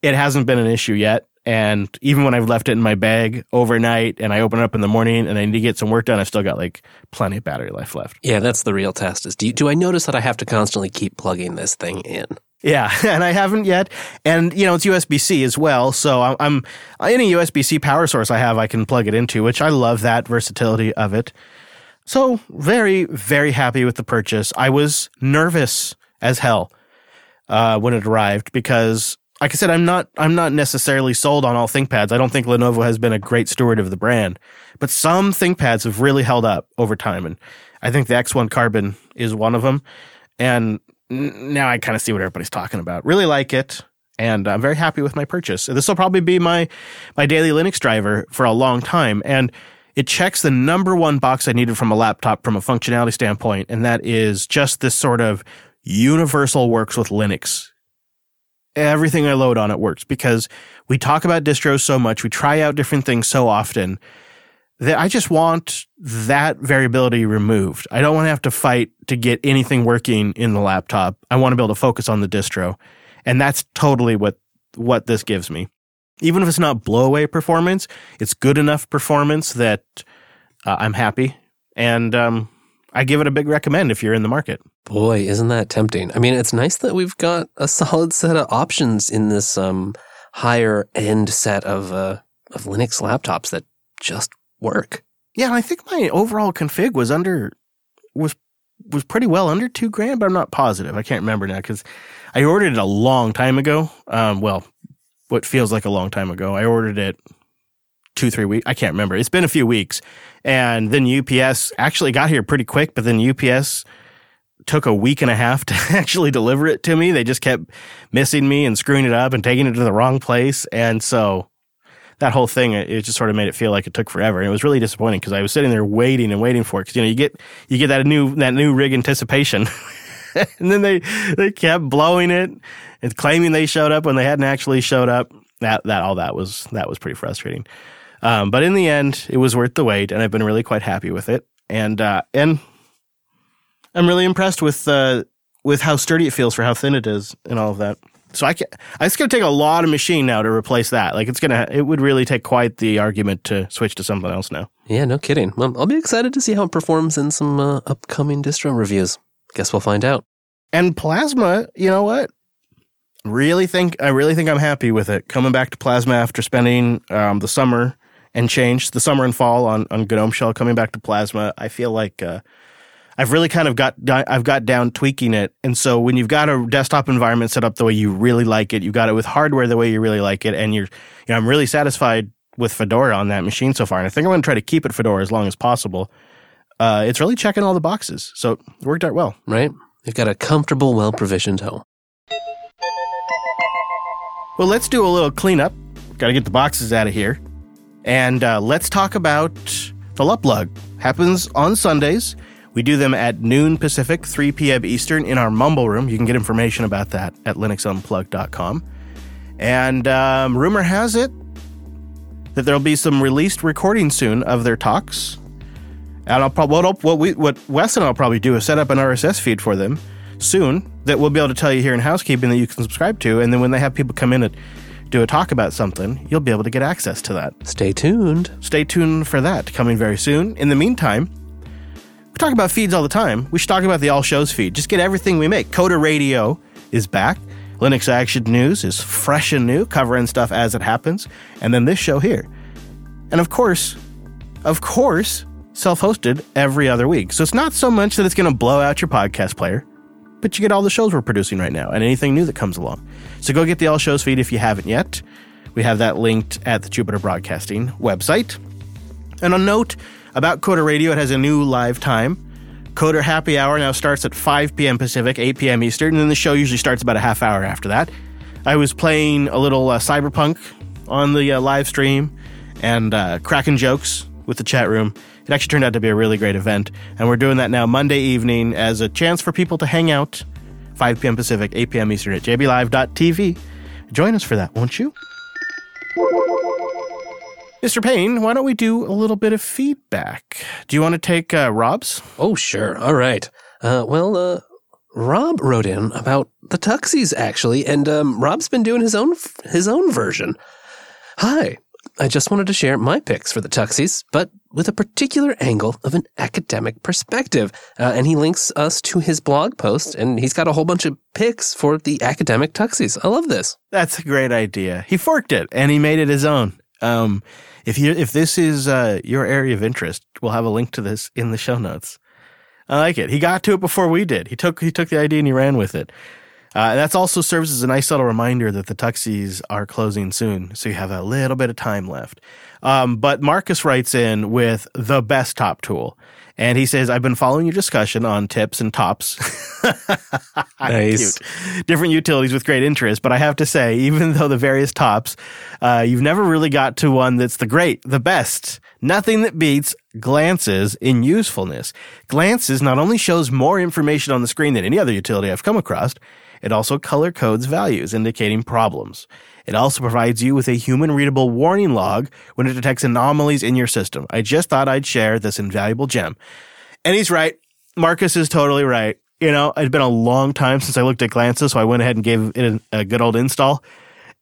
S1: it hasn't been an issue yet. And even when I've left it in my bag overnight and I open it up in the morning and I need to get some work done, I've still got like plenty of battery life left.
S2: Yeah, that's the real test is do, you, do I notice that I have to constantly keep plugging this thing in?
S1: Yeah, and I haven't yet. And you know, it's USB C as well. So I'm, any USB C power source I have, I can plug it into, which I love that versatility of it. So very, very happy with the purchase. I was nervous as hell uh, when it arrived because, like I said, I'm not, I'm not necessarily sold on all ThinkPads. I don't think Lenovo has been a great steward of the brand, but some ThinkPads have really held up over time, and I think the X1 Carbon is one of them. And now I kind of see what everybody's talking about. Really like it, and I'm very happy with my purchase. This will probably be my my daily Linux driver for a long time, and it checks the number one box I needed from a laptop from a functionality standpoint, and that is just this sort of universal works with Linux. Everything I load on it works because we talk about distros so much, we try out different things so often that I just want that variability removed. I don't want to have to fight to get anything working in the laptop. I want to be able to focus on the distro. And that's totally what what this gives me. Even if it's not blowaway performance, it's good enough performance that uh, I'm happy. And um, I give it a big recommend if you're in the market.
S2: Boy, isn't that tempting? I mean, it's nice that we've got a solid set of options in this um, higher end set of uh, of Linux laptops that just work.
S1: Yeah, I think my overall config was under was was pretty well under two grand, but I'm not positive. I can't remember now because I ordered it a long time ago. Um, well, what feels like a long time ago. I ordered it two, three weeks. I can't remember. It's been a few weeks, and then UPS actually got here pretty quick. But then UPS took a week and a half to actually deliver it to me. They just kept missing me and screwing it up and taking it to the wrong place, and so that whole thing it just sort of made it feel like it took forever. And it was really disappointing because i was sitting there waiting and waiting for it because you know you get you get that new that new rig anticipation. And then they they kept blowing it and claiming they showed up when they hadn't actually showed up. That that all that was that was pretty frustrating. Um, but in the end it was worth the wait and i've been really quite happy with it. And uh, and i'm really impressed with uh, with how sturdy it feels for how thin it is and all of that so I can It's going to take a lot of machine now to replace that. Like it's gonna, it would really take quite the argument to switch to something else now.
S2: Yeah, no kidding. Well, I'll be excited to see how it performs in some uh, upcoming distro reviews. Guess we'll find out.
S1: And Plasma, you know what? Really think I really think I'm happy with it. Coming back to Plasma after spending um, the summer and change the summer and fall on on GNOME Shell. Coming back to Plasma, I feel like. Uh, I've really kind of got I've got down tweaking it. And so when you've got a desktop environment set up the way you really like it, you've got it with hardware the way you really like it, and you're you know I'm really satisfied with Fedora on that machine so far, and I think I'm going to try to keep it Fedora as long as possible. Uh, it's really checking all the boxes, so it worked out well.
S2: Right, you've got a comfortable, well provisioned home.
S1: Well, let's do a little cleanup. Got to get the boxes out of here, and uh, let's talk about the Luplug. Happens on Sundays. We do them at noon Pacific, 3 p.m. Eastern in our Mumble room. You can get information about that at linuxunplugged.com. And um, rumor has it that there'll be some released recordings soon of their talks. And I'll probably what, what we what Wes and I'll probably do is set up an RSS feed for them soon that we'll be able to tell you here in housekeeping that you can subscribe to. And then when they have people come in and do a talk about something, you'll be able to get access to that.
S2: Stay tuned.
S1: Stay tuned for that coming very soon. In the meantime, we talk about feeds all the time. We should talk about the All Shows feed. Just get everything we make. Coder Radio is back. Linux Action News is fresh and new, covering stuff as it happens. And then this show here. And of course, of course, self hosted every other week. So it's not so much that it's going to blow out your podcast player, but you get all the shows we're producing right now and anything new that comes along. So go get the All Shows feed if you haven't yet. We have that linked at the Jupiter Broadcasting website. And a note about Coder Radio, it has a new live time. Coder Happy Hour now starts at 5 p.m. Pacific, 8 p.m. Eastern, and then the show usually starts about a half hour after that. I was playing a little uh, Cyberpunk on the uh, live stream and uh, cracking jokes with the chat room. It actually turned out to be a really great event, and we're doing that now Monday evening as a chance for people to hang out 5 p.m. Pacific, 8 p.m. Eastern at jblive.tv. Join us for that, won't you? Mr. Payne, why don't we do a little bit of feedback? Do you want to take uh, Rob's?
S2: Oh, sure. All right. Uh, well, uh, Rob wrote in about the Tuxies actually, and um, Rob's been doing his own his own version. Hi, I just wanted to share my picks for the Tuxies, but with a particular angle of an academic perspective. Uh, and he links us to his blog post, and he's got a whole bunch of picks for the academic Tuxies. I love this.
S1: That's a great idea. He forked it and he made it his own. Um, if you if this is uh, your area of interest, we'll have a link to this in the show notes. I like it. He got to it before we did. He took he took the idea and he ran with it. Uh, that also serves as a nice little reminder that the Tuxies are closing soon, so you have a little bit of time left. Um, but Marcus writes in with the best top tool. And he says, I've been following your discussion on tips and tops.
S2: nice.
S1: Cute. Different utilities with great interest. But I have to say, even though the various tops, uh, you've never really got to one that's the great, the best. Nothing that beats glances in usefulness. Glances not only shows more information on the screen than any other utility I've come across, it also color codes values indicating problems. It also provides you with a human readable warning log when it detects anomalies in your system. I just thought I'd share this invaluable gem. And he's right. Marcus is totally right. You know, it's been a long time since I looked at glances, so I went ahead and gave it a good old install.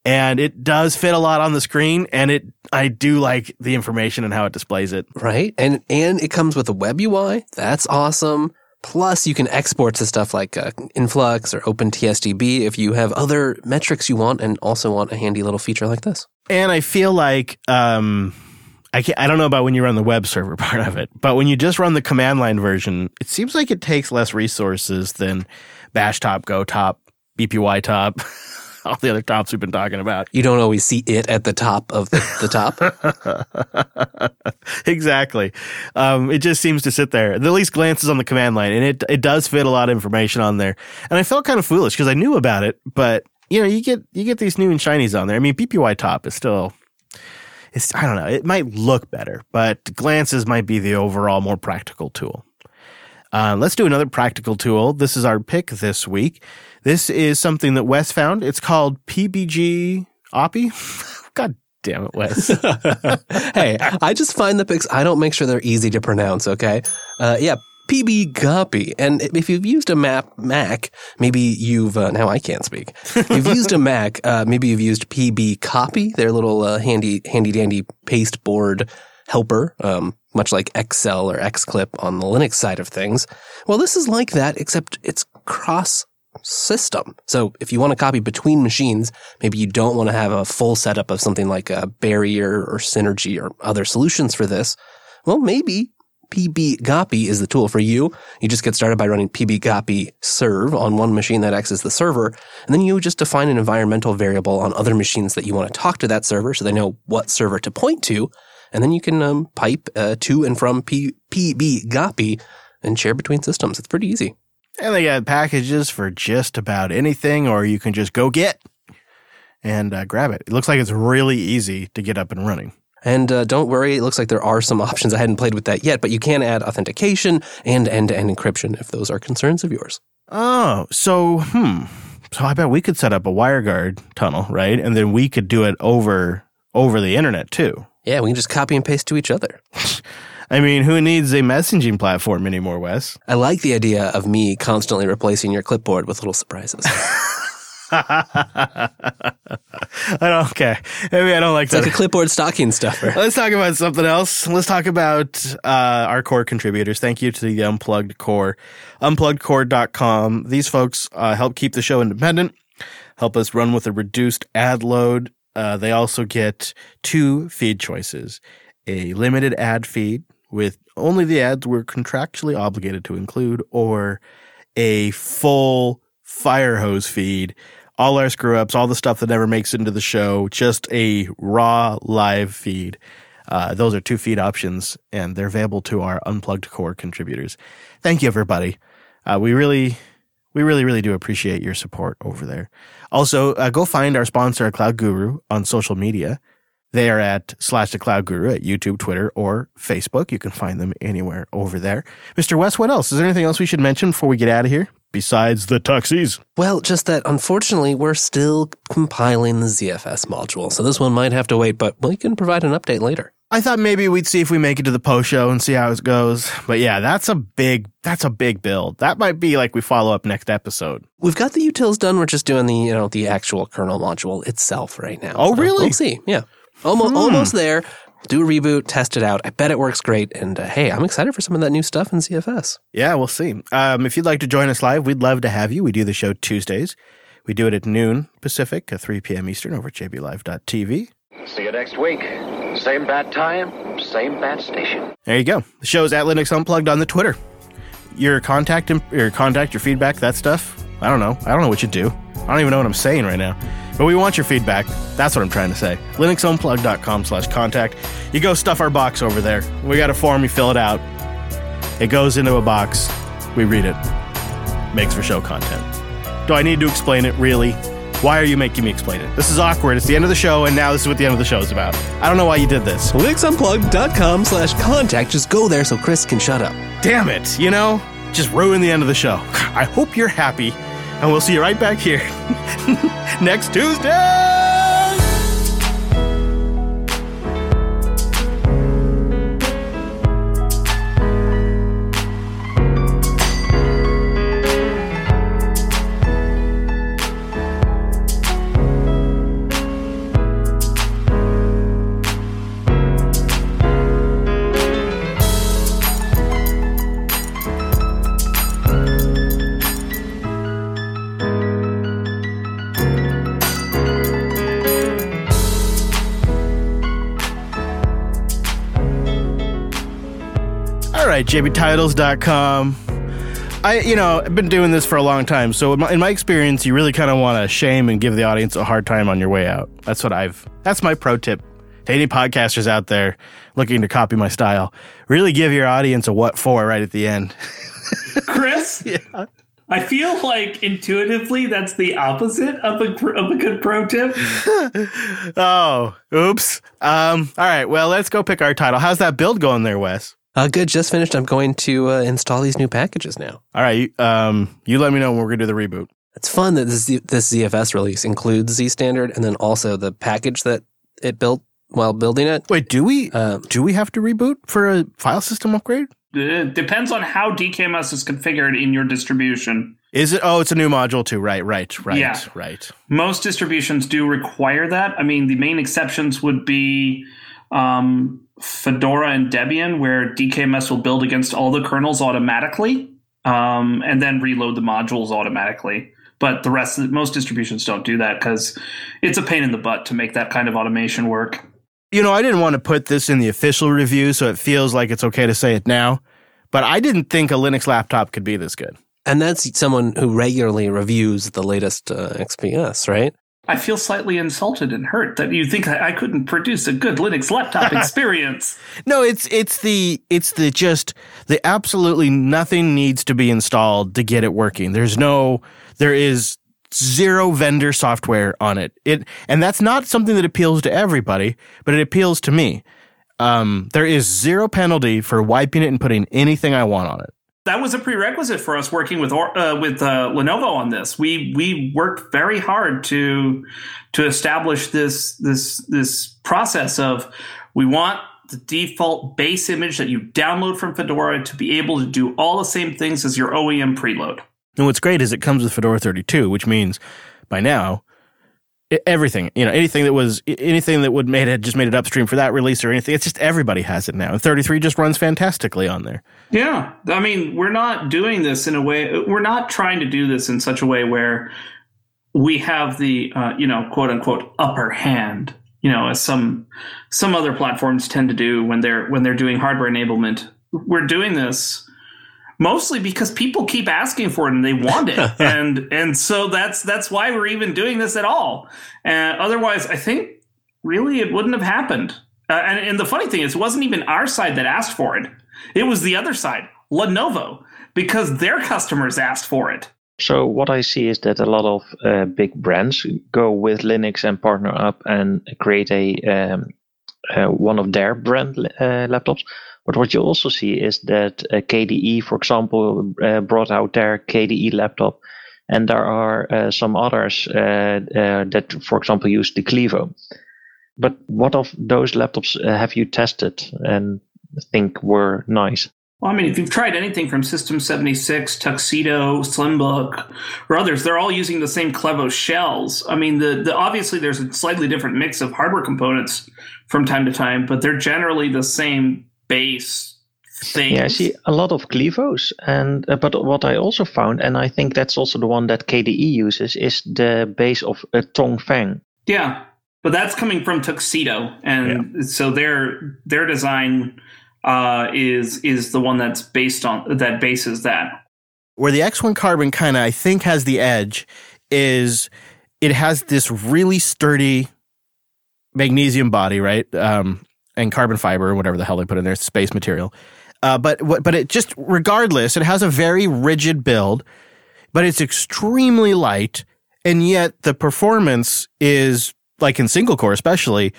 S1: And it does fit a lot on the screen, and it I do like the information and how it displays it.
S2: Right, and and it comes with a web UI. That's awesome. Plus, you can export to stuff like uh, Influx or OpenTSDB if you have other metrics you want and also want a handy little feature like this.
S1: And I feel like um, I I don't know about when you run the web server part of it, but when you just run the command line version, it seems like it takes less resources than bashtop, Go top, bpytop, all the other tops we've been talking about.
S2: You don't always see it at the top of the, the top.
S1: exactly. Um, it just seems to sit there. At least glances on the command line, and it it does fit a lot of information on there. And I felt kind of foolish because I knew about it, but you know, you get you get these new and shinies on there. I mean, bpytop is still. It's, I don't know. It might look better, but glances might be the overall more practical tool. Uh, let's do another practical tool. This is our pick this week. This is something that Wes found. It's called PBG OPI. God damn it, Wes.
S2: hey, I just find the pics. I don't make sure they're easy to pronounce. Okay, uh, yeah, PB Copy. And if you've used a map Mac, maybe you've uh, now I can't speak. If you've used a Mac, uh, maybe you've used PB Copy, their little uh, handy handy dandy pasteboard helper. Um, much like xsel or XClip on the Linux side of things. Well, this is like that, except it's cross system. So if you want to copy between machines, maybe you don't want to have a full setup of something like a barrier or synergy or other solutions for this. Well, maybe pbcopy is the tool for you. You just get started by running pbcopy serve on one machine that acts as the server, and then you just define an environmental variable on other machines that you want to talk to that server so they know what server to point to, and then you can um, pipe uh, to and from P- pbcopy and share between systems. It's pretty easy.
S1: And they got packages for just about anything, or you can just go get and uh, grab it. It looks like it's really easy to get up and running.
S2: And uh, don't worry, it looks like there are some options. I hadn't played with that yet, but you can add authentication and end to end encryption if those are concerns of yours.
S1: Oh, so, hmm. So I bet we could set up a WireGuard tunnel, right? And then we could do it over over the internet too.
S2: Yeah, we can just copy and paste to each other.
S1: I mean, who needs a messaging platform anymore, Wes?
S2: I like the idea of me constantly replacing your clipboard with little surprises.
S1: I don't. Okay, maybe I don't like
S2: It's
S1: that.
S2: like a clipboard stocking stuffer.
S1: Let's talk about something else. Let's talk about uh, our core contributors. Thank you to the Unplugged Core, unpluggedcore.com. These folks uh, help keep the show independent, help us run with a reduced ad load. Uh, they also get two feed choices a limited ad feed with only the ads we're contractually obligated to include, or a full fire hose feed all our screw ups, all the stuff that never makes it into the show, just a raw live feed. Uh, those are two feed options, and they're available to our unplugged core contributors. Thank you, everybody. Uh, we really, we really, really do appreciate your support over there. Also, uh, go find our sponsor, Cloud Guru, on social media. They are at slash the Cloud Guru at YouTube, Twitter, or Facebook. You can find them anywhere over there. Mr. Wes, what else? Is there anything else we should mention before we get out of here? Besides the tuxies.
S2: Well, just that unfortunately, we're still compiling the ZFS module. So this one might have to wait, but we can provide an update later.
S1: I thought maybe we'd see if we make it to the post show and see how it goes. But yeah, that's a big that's a big build. That might be like we follow up next episode.
S2: We've got the utils done. We're just doing the, you know, the actual kernel module itself right now.
S1: Oh,
S2: So
S1: really?
S2: We'll see. Yeah. Almost, almost there. Do a reboot, test it out. I bet it works great. And uh, hey, I'm excited for some of that new stuff in ZFS.
S1: Yeah, we'll see. Um, if you'd like to join us live, we'd love to have you. We do the show Tuesdays. We do it at noon Pacific, at 3 p.m. Eastern over at jblive.tv.
S6: See you next week. Same bat time, same bat station.
S1: There you go. The show's at Linux Unplugged on the Twitter. Your contact, your contact, your feedback, that stuff. I don't know. I don't know what you do. I don't even know what I'm saying right now. But we want your feedback. That's what I'm trying to say. LinuxUnplugged.com slash contact. You go stuff our box over there. We got a form, you fill it out. It goes into a box. We read it. Makes for show content. Do I need to explain it, really? Why are you making me explain it? This is awkward. It's the end of the show, and now this is what the end of the show is about. I don't know why you did this.
S2: LinuxUnplugged.com slash contact. Just go there so Chris can shut up.
S1: damn it, you know, just ruin the end of the show. I hope you're happy, and we'll see you right back here next Tuesday. Right, jbtitles.com. I, you know, I've been doing this for a long time. So in my, in my experience, you really kind of want to shame and give the audience a hard time on your way out. That's what I've, that's my pro tip to any podcasters out there looking to copy my style. Really give your audience a what for right at the end.
S5: Chris,
S1: yeah.
S5: I feel like intuitively that's the opposite of a of a good pro tip.
S1: oh, oops. Um, all right, well, let's go pick our title. How's that build going there, Wes?
S2: Uh, good. Just finished. I'm going to uh, install these new packages now.
S1: All right, you- um, you let me know when we're going to do the reboot.
S2: It's fun that this, this ZFS release includes Z standard and then also the package that it built while building it.
S1: Wait, do we
S2: Um,
S1: do we have to reboot for a file system upgrade?
S5: It depends on how DKMS is configured in your distribution.
S1: Is it? Oh, it's a new module too. Right, right, right,
S5: Yeah.
S1: right.
S5: Most distributions do require that. I mean, the main exceptions would be um, Fedora and Debian, where DKMS will build against all the kernels automatically um, and then reload the modules automatically. But the rest, of most distributions don't do that because it's a pain in the butt to make that kind of automation work.
S1: You know, I didn't want to put this in the official review, so it feels like it's okay to say it now. But I didn't think a Linux laptop could be this good.
S2: And that's someone who regularly reviews the latest uh, XPS, right?
S5: I feel slightly insulted and hurt that you think I I couldn't produce a good Linux laptop experience.
S1: No, it's it's the it's the just the absolutely nothing needs to be installed to get it working. There's no there is zero vendor software on it. It and that's not something that appeals to everybody, but it appeals to me. Um, there is zero penalty for wiping it and putting anything I want on it.
S5: That was a prerequisite for us working with uh, with uh, Lenovo on this. We we worked very hard to to establish this this this process of we want the default base image that you download from Fedora to be able to do all the same things as your OEM preload.
S1: And what's great is it comes with Fedora 32, which means by now everything, you know, anything that was anything that would made it just made it upstream for that release or anything, it's just everybody has it now. And 33 just runs fantastically on there.
S5: Yeah, I mean, we're not doing this in a way. We're not trying to do this in such a way where we have the uh, you know quote unquote upper hand. You know, as some some other platforms tend to do when they're when they're doing hardware enablement. We're doing this mostly because people keep asking for it and they want it, and and so that's that's why we're even doing this at all. And otherwise, I think really it wouldn't have happened. Uh, and, and the funny thing is, it wasn't even our side that asked for it. It was the other side, Lenovo, because their customers asked for it.
S7: So what I see is that a lot of uh, big brands go with Linux and partner up and create a um, uh, one of their brand uh, laptops. But what you also see is that uh, KDE, for example, uh, brought out their KDE laptop, and there are uh, some others uh, uh, that, for example, use the Clevo. But what of those laptops uh, have you tested and think were nice?
S5: Well, I mean, if you've tried anything from System 76, Tuxedo, Slimbook, or others, they're all using the same Clevo shells. I mean, the, the obviously there's a slightly different mix of hardware components from time to time, but they're generally the same base things.
S7: Yeah, I see a lot of Clevos, and uh, but what I also found, and I think that's also the one that KDE uses, is the base of a uh, Tongfang.
S5: Yeah, but that's coming from Tuxedo, and so their their design uh, is is the one that's based on that bases that.
S1: Where the X1 Carbon kind of, I think, has the edge is it has this really sturdy magnesium body, right? Um, and carbon fiber, or whatever the hell they put in there, space material. Uh, but but it just regardless, it has a very rigid build, but it's extremely light, and yet the performance is like in single core, especially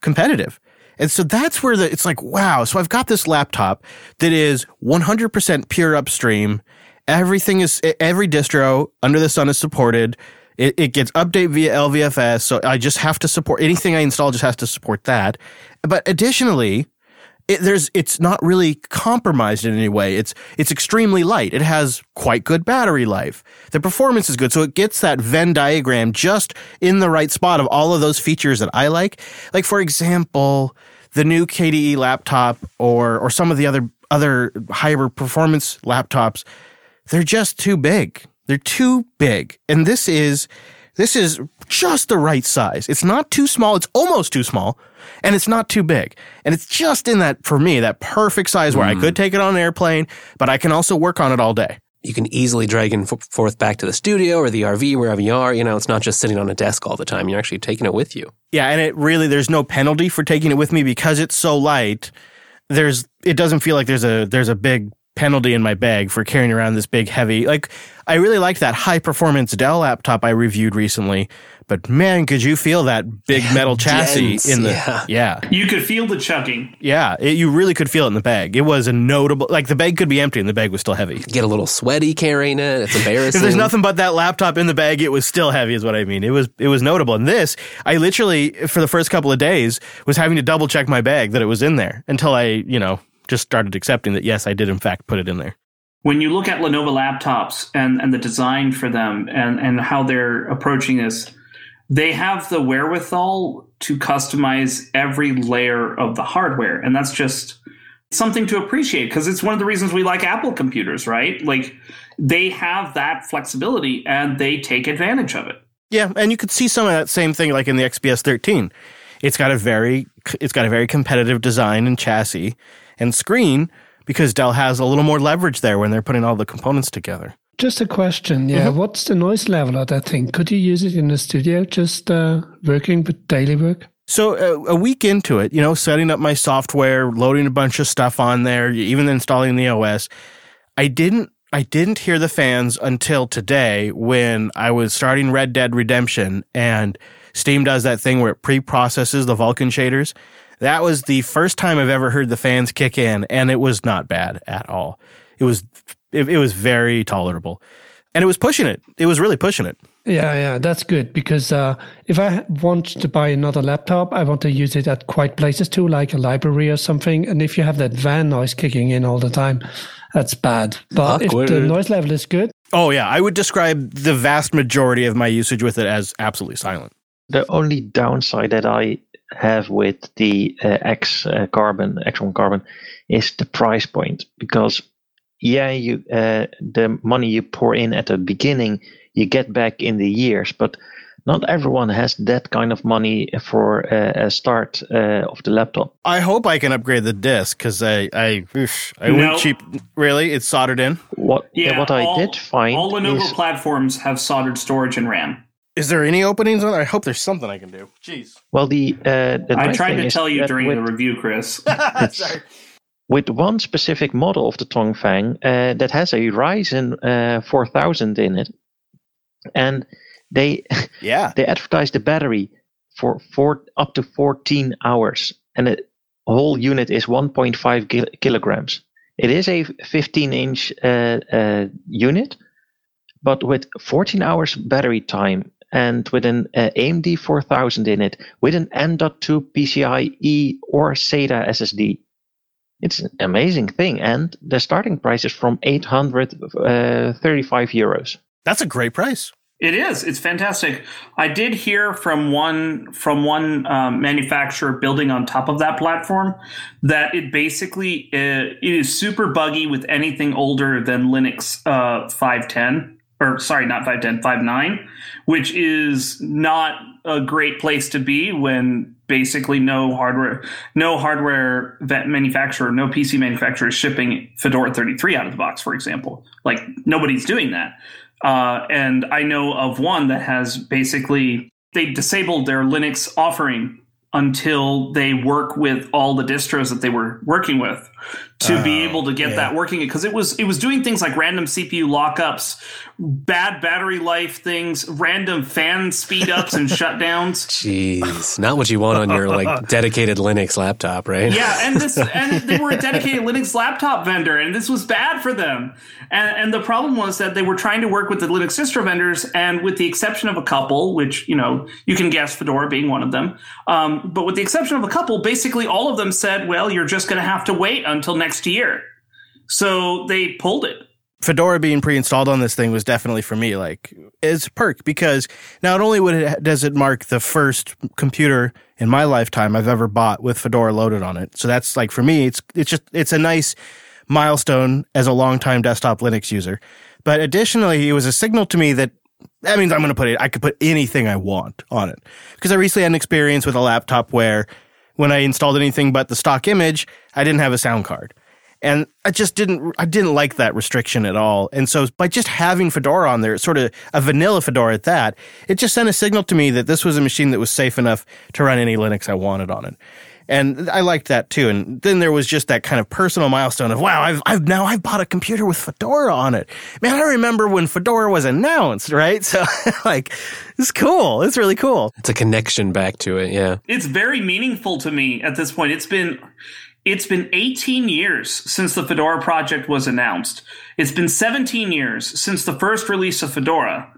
S1: competitive. And so that's where the it's like wow. So I've got this laptop that is 100% pure upstream. Everything is every distro under the sun is supported. It, it gets update via LVFS, so I just have to support anything I install. Just has to support that. But additionally, it, there's it's not really compromised in any way. It's it's extremely light. It has quite good battery life. The performance is good, so it gets that Venn diagram just in the right spot of all of those features that I like. Like for example, the new KDE laptop or or some of the other other higher performance laptops, they're just too big. They're too big, and this is This is just the right size. It's not too small. It's almost too small, and it's not too big. And it's just in that for me that perfect size where I mm-hmm. could take it on an airplane, but I can also work on it all day.
S2: You can easily drag it f- forth back to the studio or the RV, wherever you are. You know, it's not just sitting on a desk all the time. You're actually taking it with you.
S1: Yeah, and it really there's no penalty for taking it with me because it's so light. There's it doesn't feel like there's a there's a big penalty in my bag for carrying around this big heavy. Like I really liked that high performance Dell laptop I reviewed recently, but man, could you feel that big metal chassis
S2: dense,
S1: in the
S2: yeah.
S1: yeah.
S5: You could feel the chugging.
S1: Yeah, it, you really could feel it in the bag. It was a notable like the bag could be empty and the bag was still heavy.
S2: Get a little sweaty carrying it. It's embarrassing.
S1: If there's nothing but that laptop in the bag, it was still heavy, is what I mean. It was it was notable. And this, I literally for the first couple of days was having to double check my bag that it was in there until I, you know, just started accepting that yes, I did in fact put it in there.
S5: when you look at Lenovo laptops and, and the design for them and, and how they're approaching this, they have the wherewithal to customize every layer of the hardware. And that's just something to appreciate because it's one of the reasons we like Apple computers, right? Like they have that flexibility and they take advantage of it.
S1: Yeah, and you could see some of that same thing like in the XPS 13. It's got a very it's got a very competitive design and chassis and screen because Dell has a little more leverage there when they're putting all the components together.
S3: Just a question. Yeah.
S1: Mm-hmm.
S3: What's the noise level of that thing? Could you use it in the studio, just uh, working, but daily work?
S1: So uh, a week into it, you know, setting up my software, loading a bunch of stuff on there, even installing the OS, I didn't I didn't hear the fans until today when I was starting Red Dead Redemption and Steam does that thing where it pre-processes the Vulkan shaders. That was the first time I've ever heard the fans kick in and it was not bad at all. It was it, it was very tolerable. And it was pushing it. It was really pushing it.
S3: Yeah, yeah, that's good because uh, if I want to buy another laptop, I want to use it at quiet places too, like a library or something. And if you have that van noise kicking in all the time, that's bad. But if the noise level is good,
S1: Oh yeah, I would describe the vast majority of my usage with it as absolutely silent.
S7: The only downside that I have with the uh, X uh, Carbon, X1 Carbon, is the price point. Because yeah, you uh, the money you pour in at the beginning, you get back in the years, but not everyone has that kind of money for uh, a start uh, of the laptop.
S1: I hope I can upgrade the disc because I I oof, I
S5: No.
S1: went cheap. Really, it's soldered in.
S7: What
S5: Yeah,
S7: what I did find
S5: All Lenovo
S7: is
S5: platforms have soldered storage and RAM.
S1: Is there any openings on there? I hope there's something I can do. Jeez.
S7: well the uh, the
S5: I
S7: nice
S5: tried to tell you during
S7: with,
S5: the review, Chris.
S1: Sorry.
S7: with one specific model of the Tongfang uh, that has a Ryzen uh, 4000 in it, and they
S1: Yeah.
S7: they advertise the battery for four up to 14 hours, and the whole unit is 1.5 kil- kilograms. It is a 15 inch uh, uh, unit, but with 14 hours battery time and with an uh, AMD 4000 in it, with an M.2 PCIe or SATA SSD. It's an amazing thing, and the starting price is from 835 euros.
S1: That's a great price.
S5: It is. It's fantastic. I did hear from one from one um, manufacturer building on top of that platform that it basically uh, it is super buggy with anything older than Linux uh, 510 or sorry, not 510, 5.9, which is not a great place to be when basically no hardware no hardware that manufacturer, no PC manufacturer is shipping Fedora 33 out of the box, for example. Like nobody's doing that. Uh, and I know of one that has basically they disabled their Linux offering until they work with all the distros that they were working with to be able to get that working because it was it was doing things like random CPU lockups, bad battery life things, random fan speed ups and shutdowns.
S2: Jeez, not what you want on your like dedicated Linux laptop, right?
S5: Yeah, and this and they were a dedicated Linux laptop vendor, and this was bad for them. And, and the problem was that they were trying to work with the Linux distro vendors, and with the exception of a couple, which you know you can guess Fedora being one of them, um, but with the exception of a couple, basically all of them said, "Well, you're just going to have to wait until next year." So they pulled it.
S1: Fedora being pre-installed on this thing was definitely for me like is perk because not only would it does it mark the first computer in my lifetime I've ever bought with Fedora loaded on it. So that's like for me it's it's just it's a nice milestone as a longtime desktop Linux user. But additionally, it was a signal to me that that means I'm going to put it, I could put anything I want on it. Because I recently had an experience with a laptop where when I installed anything but the stock image, I didn't have a sound card. And I just didn't, I didn't like that restriction at all. And so by just having Fedora on there, sort of a vanilla Fedora at that, it just sent a signal to me that this was a machine that was safe enough to run any Linux I wanted on it. And I liked that too. And then there was just that kind of personal milestone of, wow, I've, I've now I've bought a computer with Fedora on it. Man, I remember when Fedora was announced, right? So like, it's cool. It's really cool.
S2: It's a connection back to it. Yeah.
S5: It's very meaningful to me at this point. It's been it's been 18 years since the Fedora project was announced. It's been 17 years since the first release of Fedora.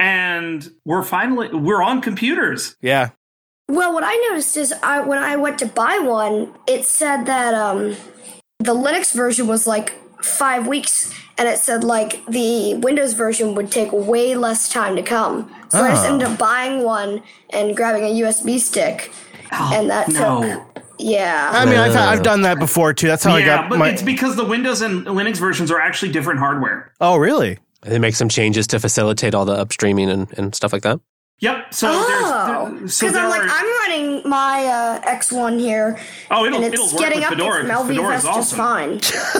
S5: And we're finally we're on computers.
S1: Yeah.
S8: Well, what I noticed is I when I went to buy one, it said that um, the Linux version was like five weeks, and it said like the Windows version would take way less time to come. So I just
S1: Oh.
S8: ended up buying one and grabbing a USB stick, and that
S5: no.
S8: took yeah.
S1: I mean, I've, I've done that before too. That's how I
S5: yeah,
S1: got
S5: but
S1: my.
S5: it's because the Windows and Linux versions are actually different hardware.
S1: oh, really?
S2: They make some changes to facilitate all the upstreaming and, and stuff like that.
S5: Yep. So
S8: Oh,
S5: there's so
S8: because I'm like
S5: are,
S8: I'm running my uh, X1 here,
S5: oh it'll
S8: and
S5: it'll
S8: it's
S5: work
S8: getting
S5: with
S8: up
S5: Fedora.
S8: to
S5: 'cause Fedora
S8: LVFS
S5: is
S8: just
S5: awesome.
S8: fine.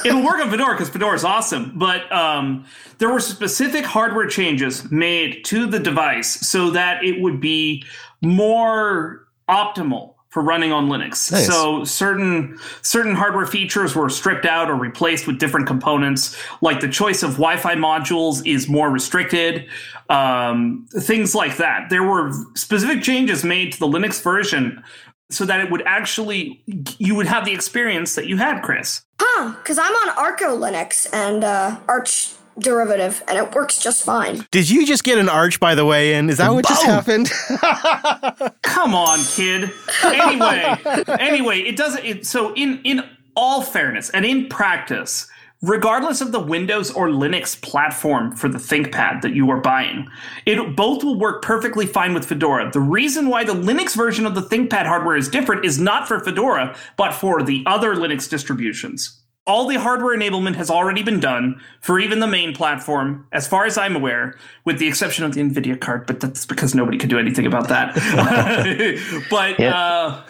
S5: It'll work on Fedora because Fedora is awesome. But um, there were specific hardware changes made to the device so that it would be more optimal for running on Linux.
S2: Nice.
S5: So certain certain hardware features were stripped out or replaced with different components. Like the choice of Wi-Fi modules is more restricted. Um, things like that. There were specific changes made to the Linux version so that it would actually you would have the experience that you had, Chris.
S8: Huh? Because I'm on Arco Linux and uh, Arch derivative, and it works just fine.
S1: Did you just get an arch by the way in? Is that what just happened?
S5: Come on, kid. Anyway, anyway, it doesn't. It, so in in all fairness and in practice, regardless of the Windows or Linux platform for the ThinkPad that you are buying, it both will work perfectly fine with Fedora. The reason why the Linux version of the ThinkPad hardware is different is not for Fedora, but for the other Linux distributions. All the hardware enablement has already been done for even the main platform, as far as I'm aware, with the exception of the NVIDIA card, but that's because nobody could do anything about that. but, uh,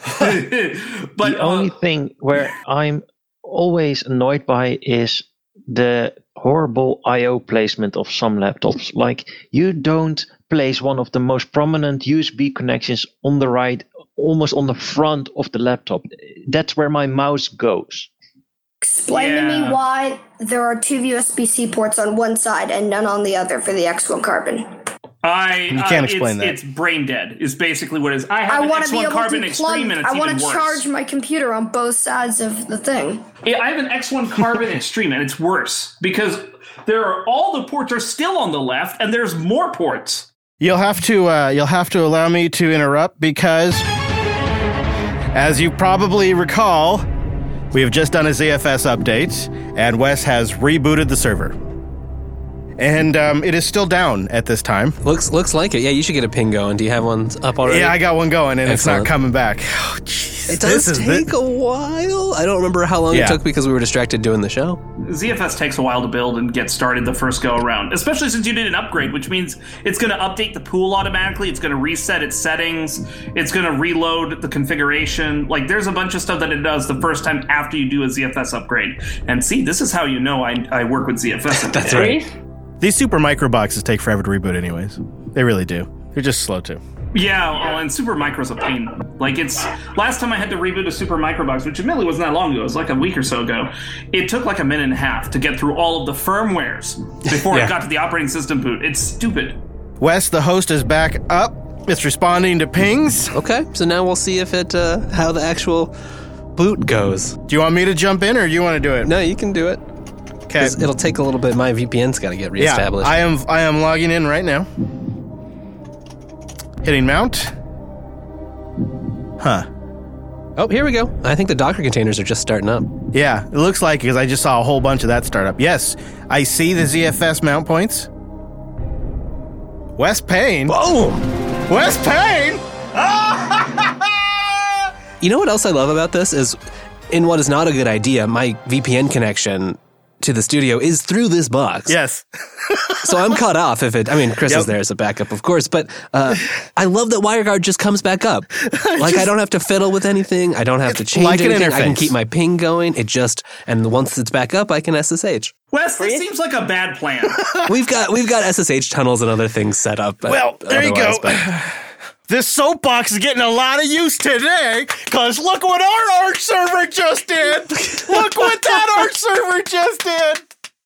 S5: but,
S7: the only
S5: uh,
S7: thing where I'm always annoyed by is the horrible I/O placement of some laptops. Like you don't place one of the most prominent USB connections on the right, almost on the front of the laptop. That's where my mouse goes.
S8: Explain to me why there are two USB C ports on one side and none on the other for the X1 Carbon.
S5: I,
S1: You
S5: uh,
S1: can't explain
S5: it's,
S1: that.
S5: It's brain dead, is basically what it is. I have
S8: I
S5: an
S8: want to be
S5: X1
S8: able
S5: Carbon
S8: to
S5: Extreme,
S8: plug.
S5: and it's
S8: I want
S5: even
S8: to
S5: worse.
S8: charge my computer on both sides of the thing.
S5: Yeah, I have an X1 Carbon Extreme, and it's worse because there are all the ports are still on the left, and there's more ports.
S1: You'll have to uh, you'll have to allow me to interrupt because, as you probably recall, we have just done a ZFS update, and Wes has rebooted the server, and um, it is still down at this time.
S2: Looks looks like it. Yeah, you should get a ping going. Do you have one up already?
S1: Yeah, I got one going, and it's not coming back. Oh, jeez.
S2: it
S1: This
S2: does
S1: is
S2: take
S1: the-
S2: a while. I don't remember how long
S1: Yeah.
S2: it took because we were distracted doing the show.
S5: ZFS takes a while to build and get started the first go around, especially since you did an upgrade, which means it's going to update the pool automatically. It's going to reset its settings. It's going to reload the configuration. Like there's a bunch of stuff that it does the first time after you do a ZFS upgrade. And see, this is how you know I, I work with ZFS.
S2: That's right.
S1: These super micro boxes take forever to reboot, anyways. They really do. They're just slow too.
S5: Yeah, well, and Super Micro's a pain. Like it's last time I had to reboot a Super Micro box, which admittedly wasn't that long ago. It was like a week or so ago. It took like a minute and a half to get through all of the firmwares before
S1: Yeah.
S5: it got to the operating system boot. It's stupid.
S1: Wes, the host, is back up. It's responding to pings.
S2: Okay, so now we'll see if it uh, how the actual boot goes.
S1: Do you want me to jump in, or do you want to do it?
S2: No, you can do it.
S1: Okay.
S2: It'll take a little bit. My VPN's got to get reestablished. Yeah.
S1: I am. I am logging in right now. Hitting mount. Huh.
S2: oh, here we go. I think the Docker containers are just starting up.
S1: Yeah, it looks like because I just saw a whole bunch of that start up. Yes, I see the ZFS mount points. Wes Payne.
S2: Boom!
S1: Wes Payne.
S2: You know what else I love about this is, in what is not a good idea, my VPN connection to the studio is through this box.
S1: Yes.
S2: So I'm cut off if it. I mean, Chris
S1: Yep.
S2: is there as a backup, of course, but uh, I love that WireGuard just comes back up. Like I don't have to fiddle with anything. I don't have to change
S1: like an
S2: anything. I can keep my ping going. It just and once it's back up, I can SSH.
S5: Wes, this seems like a bad plan.
S2: We've got we've got SSH tunnels and other things set up.
S1: Well, there you go.
S2: but-
S1: This soapbox is getting a lot of use today because look what our Arch server just did. Look what that Arch server just did.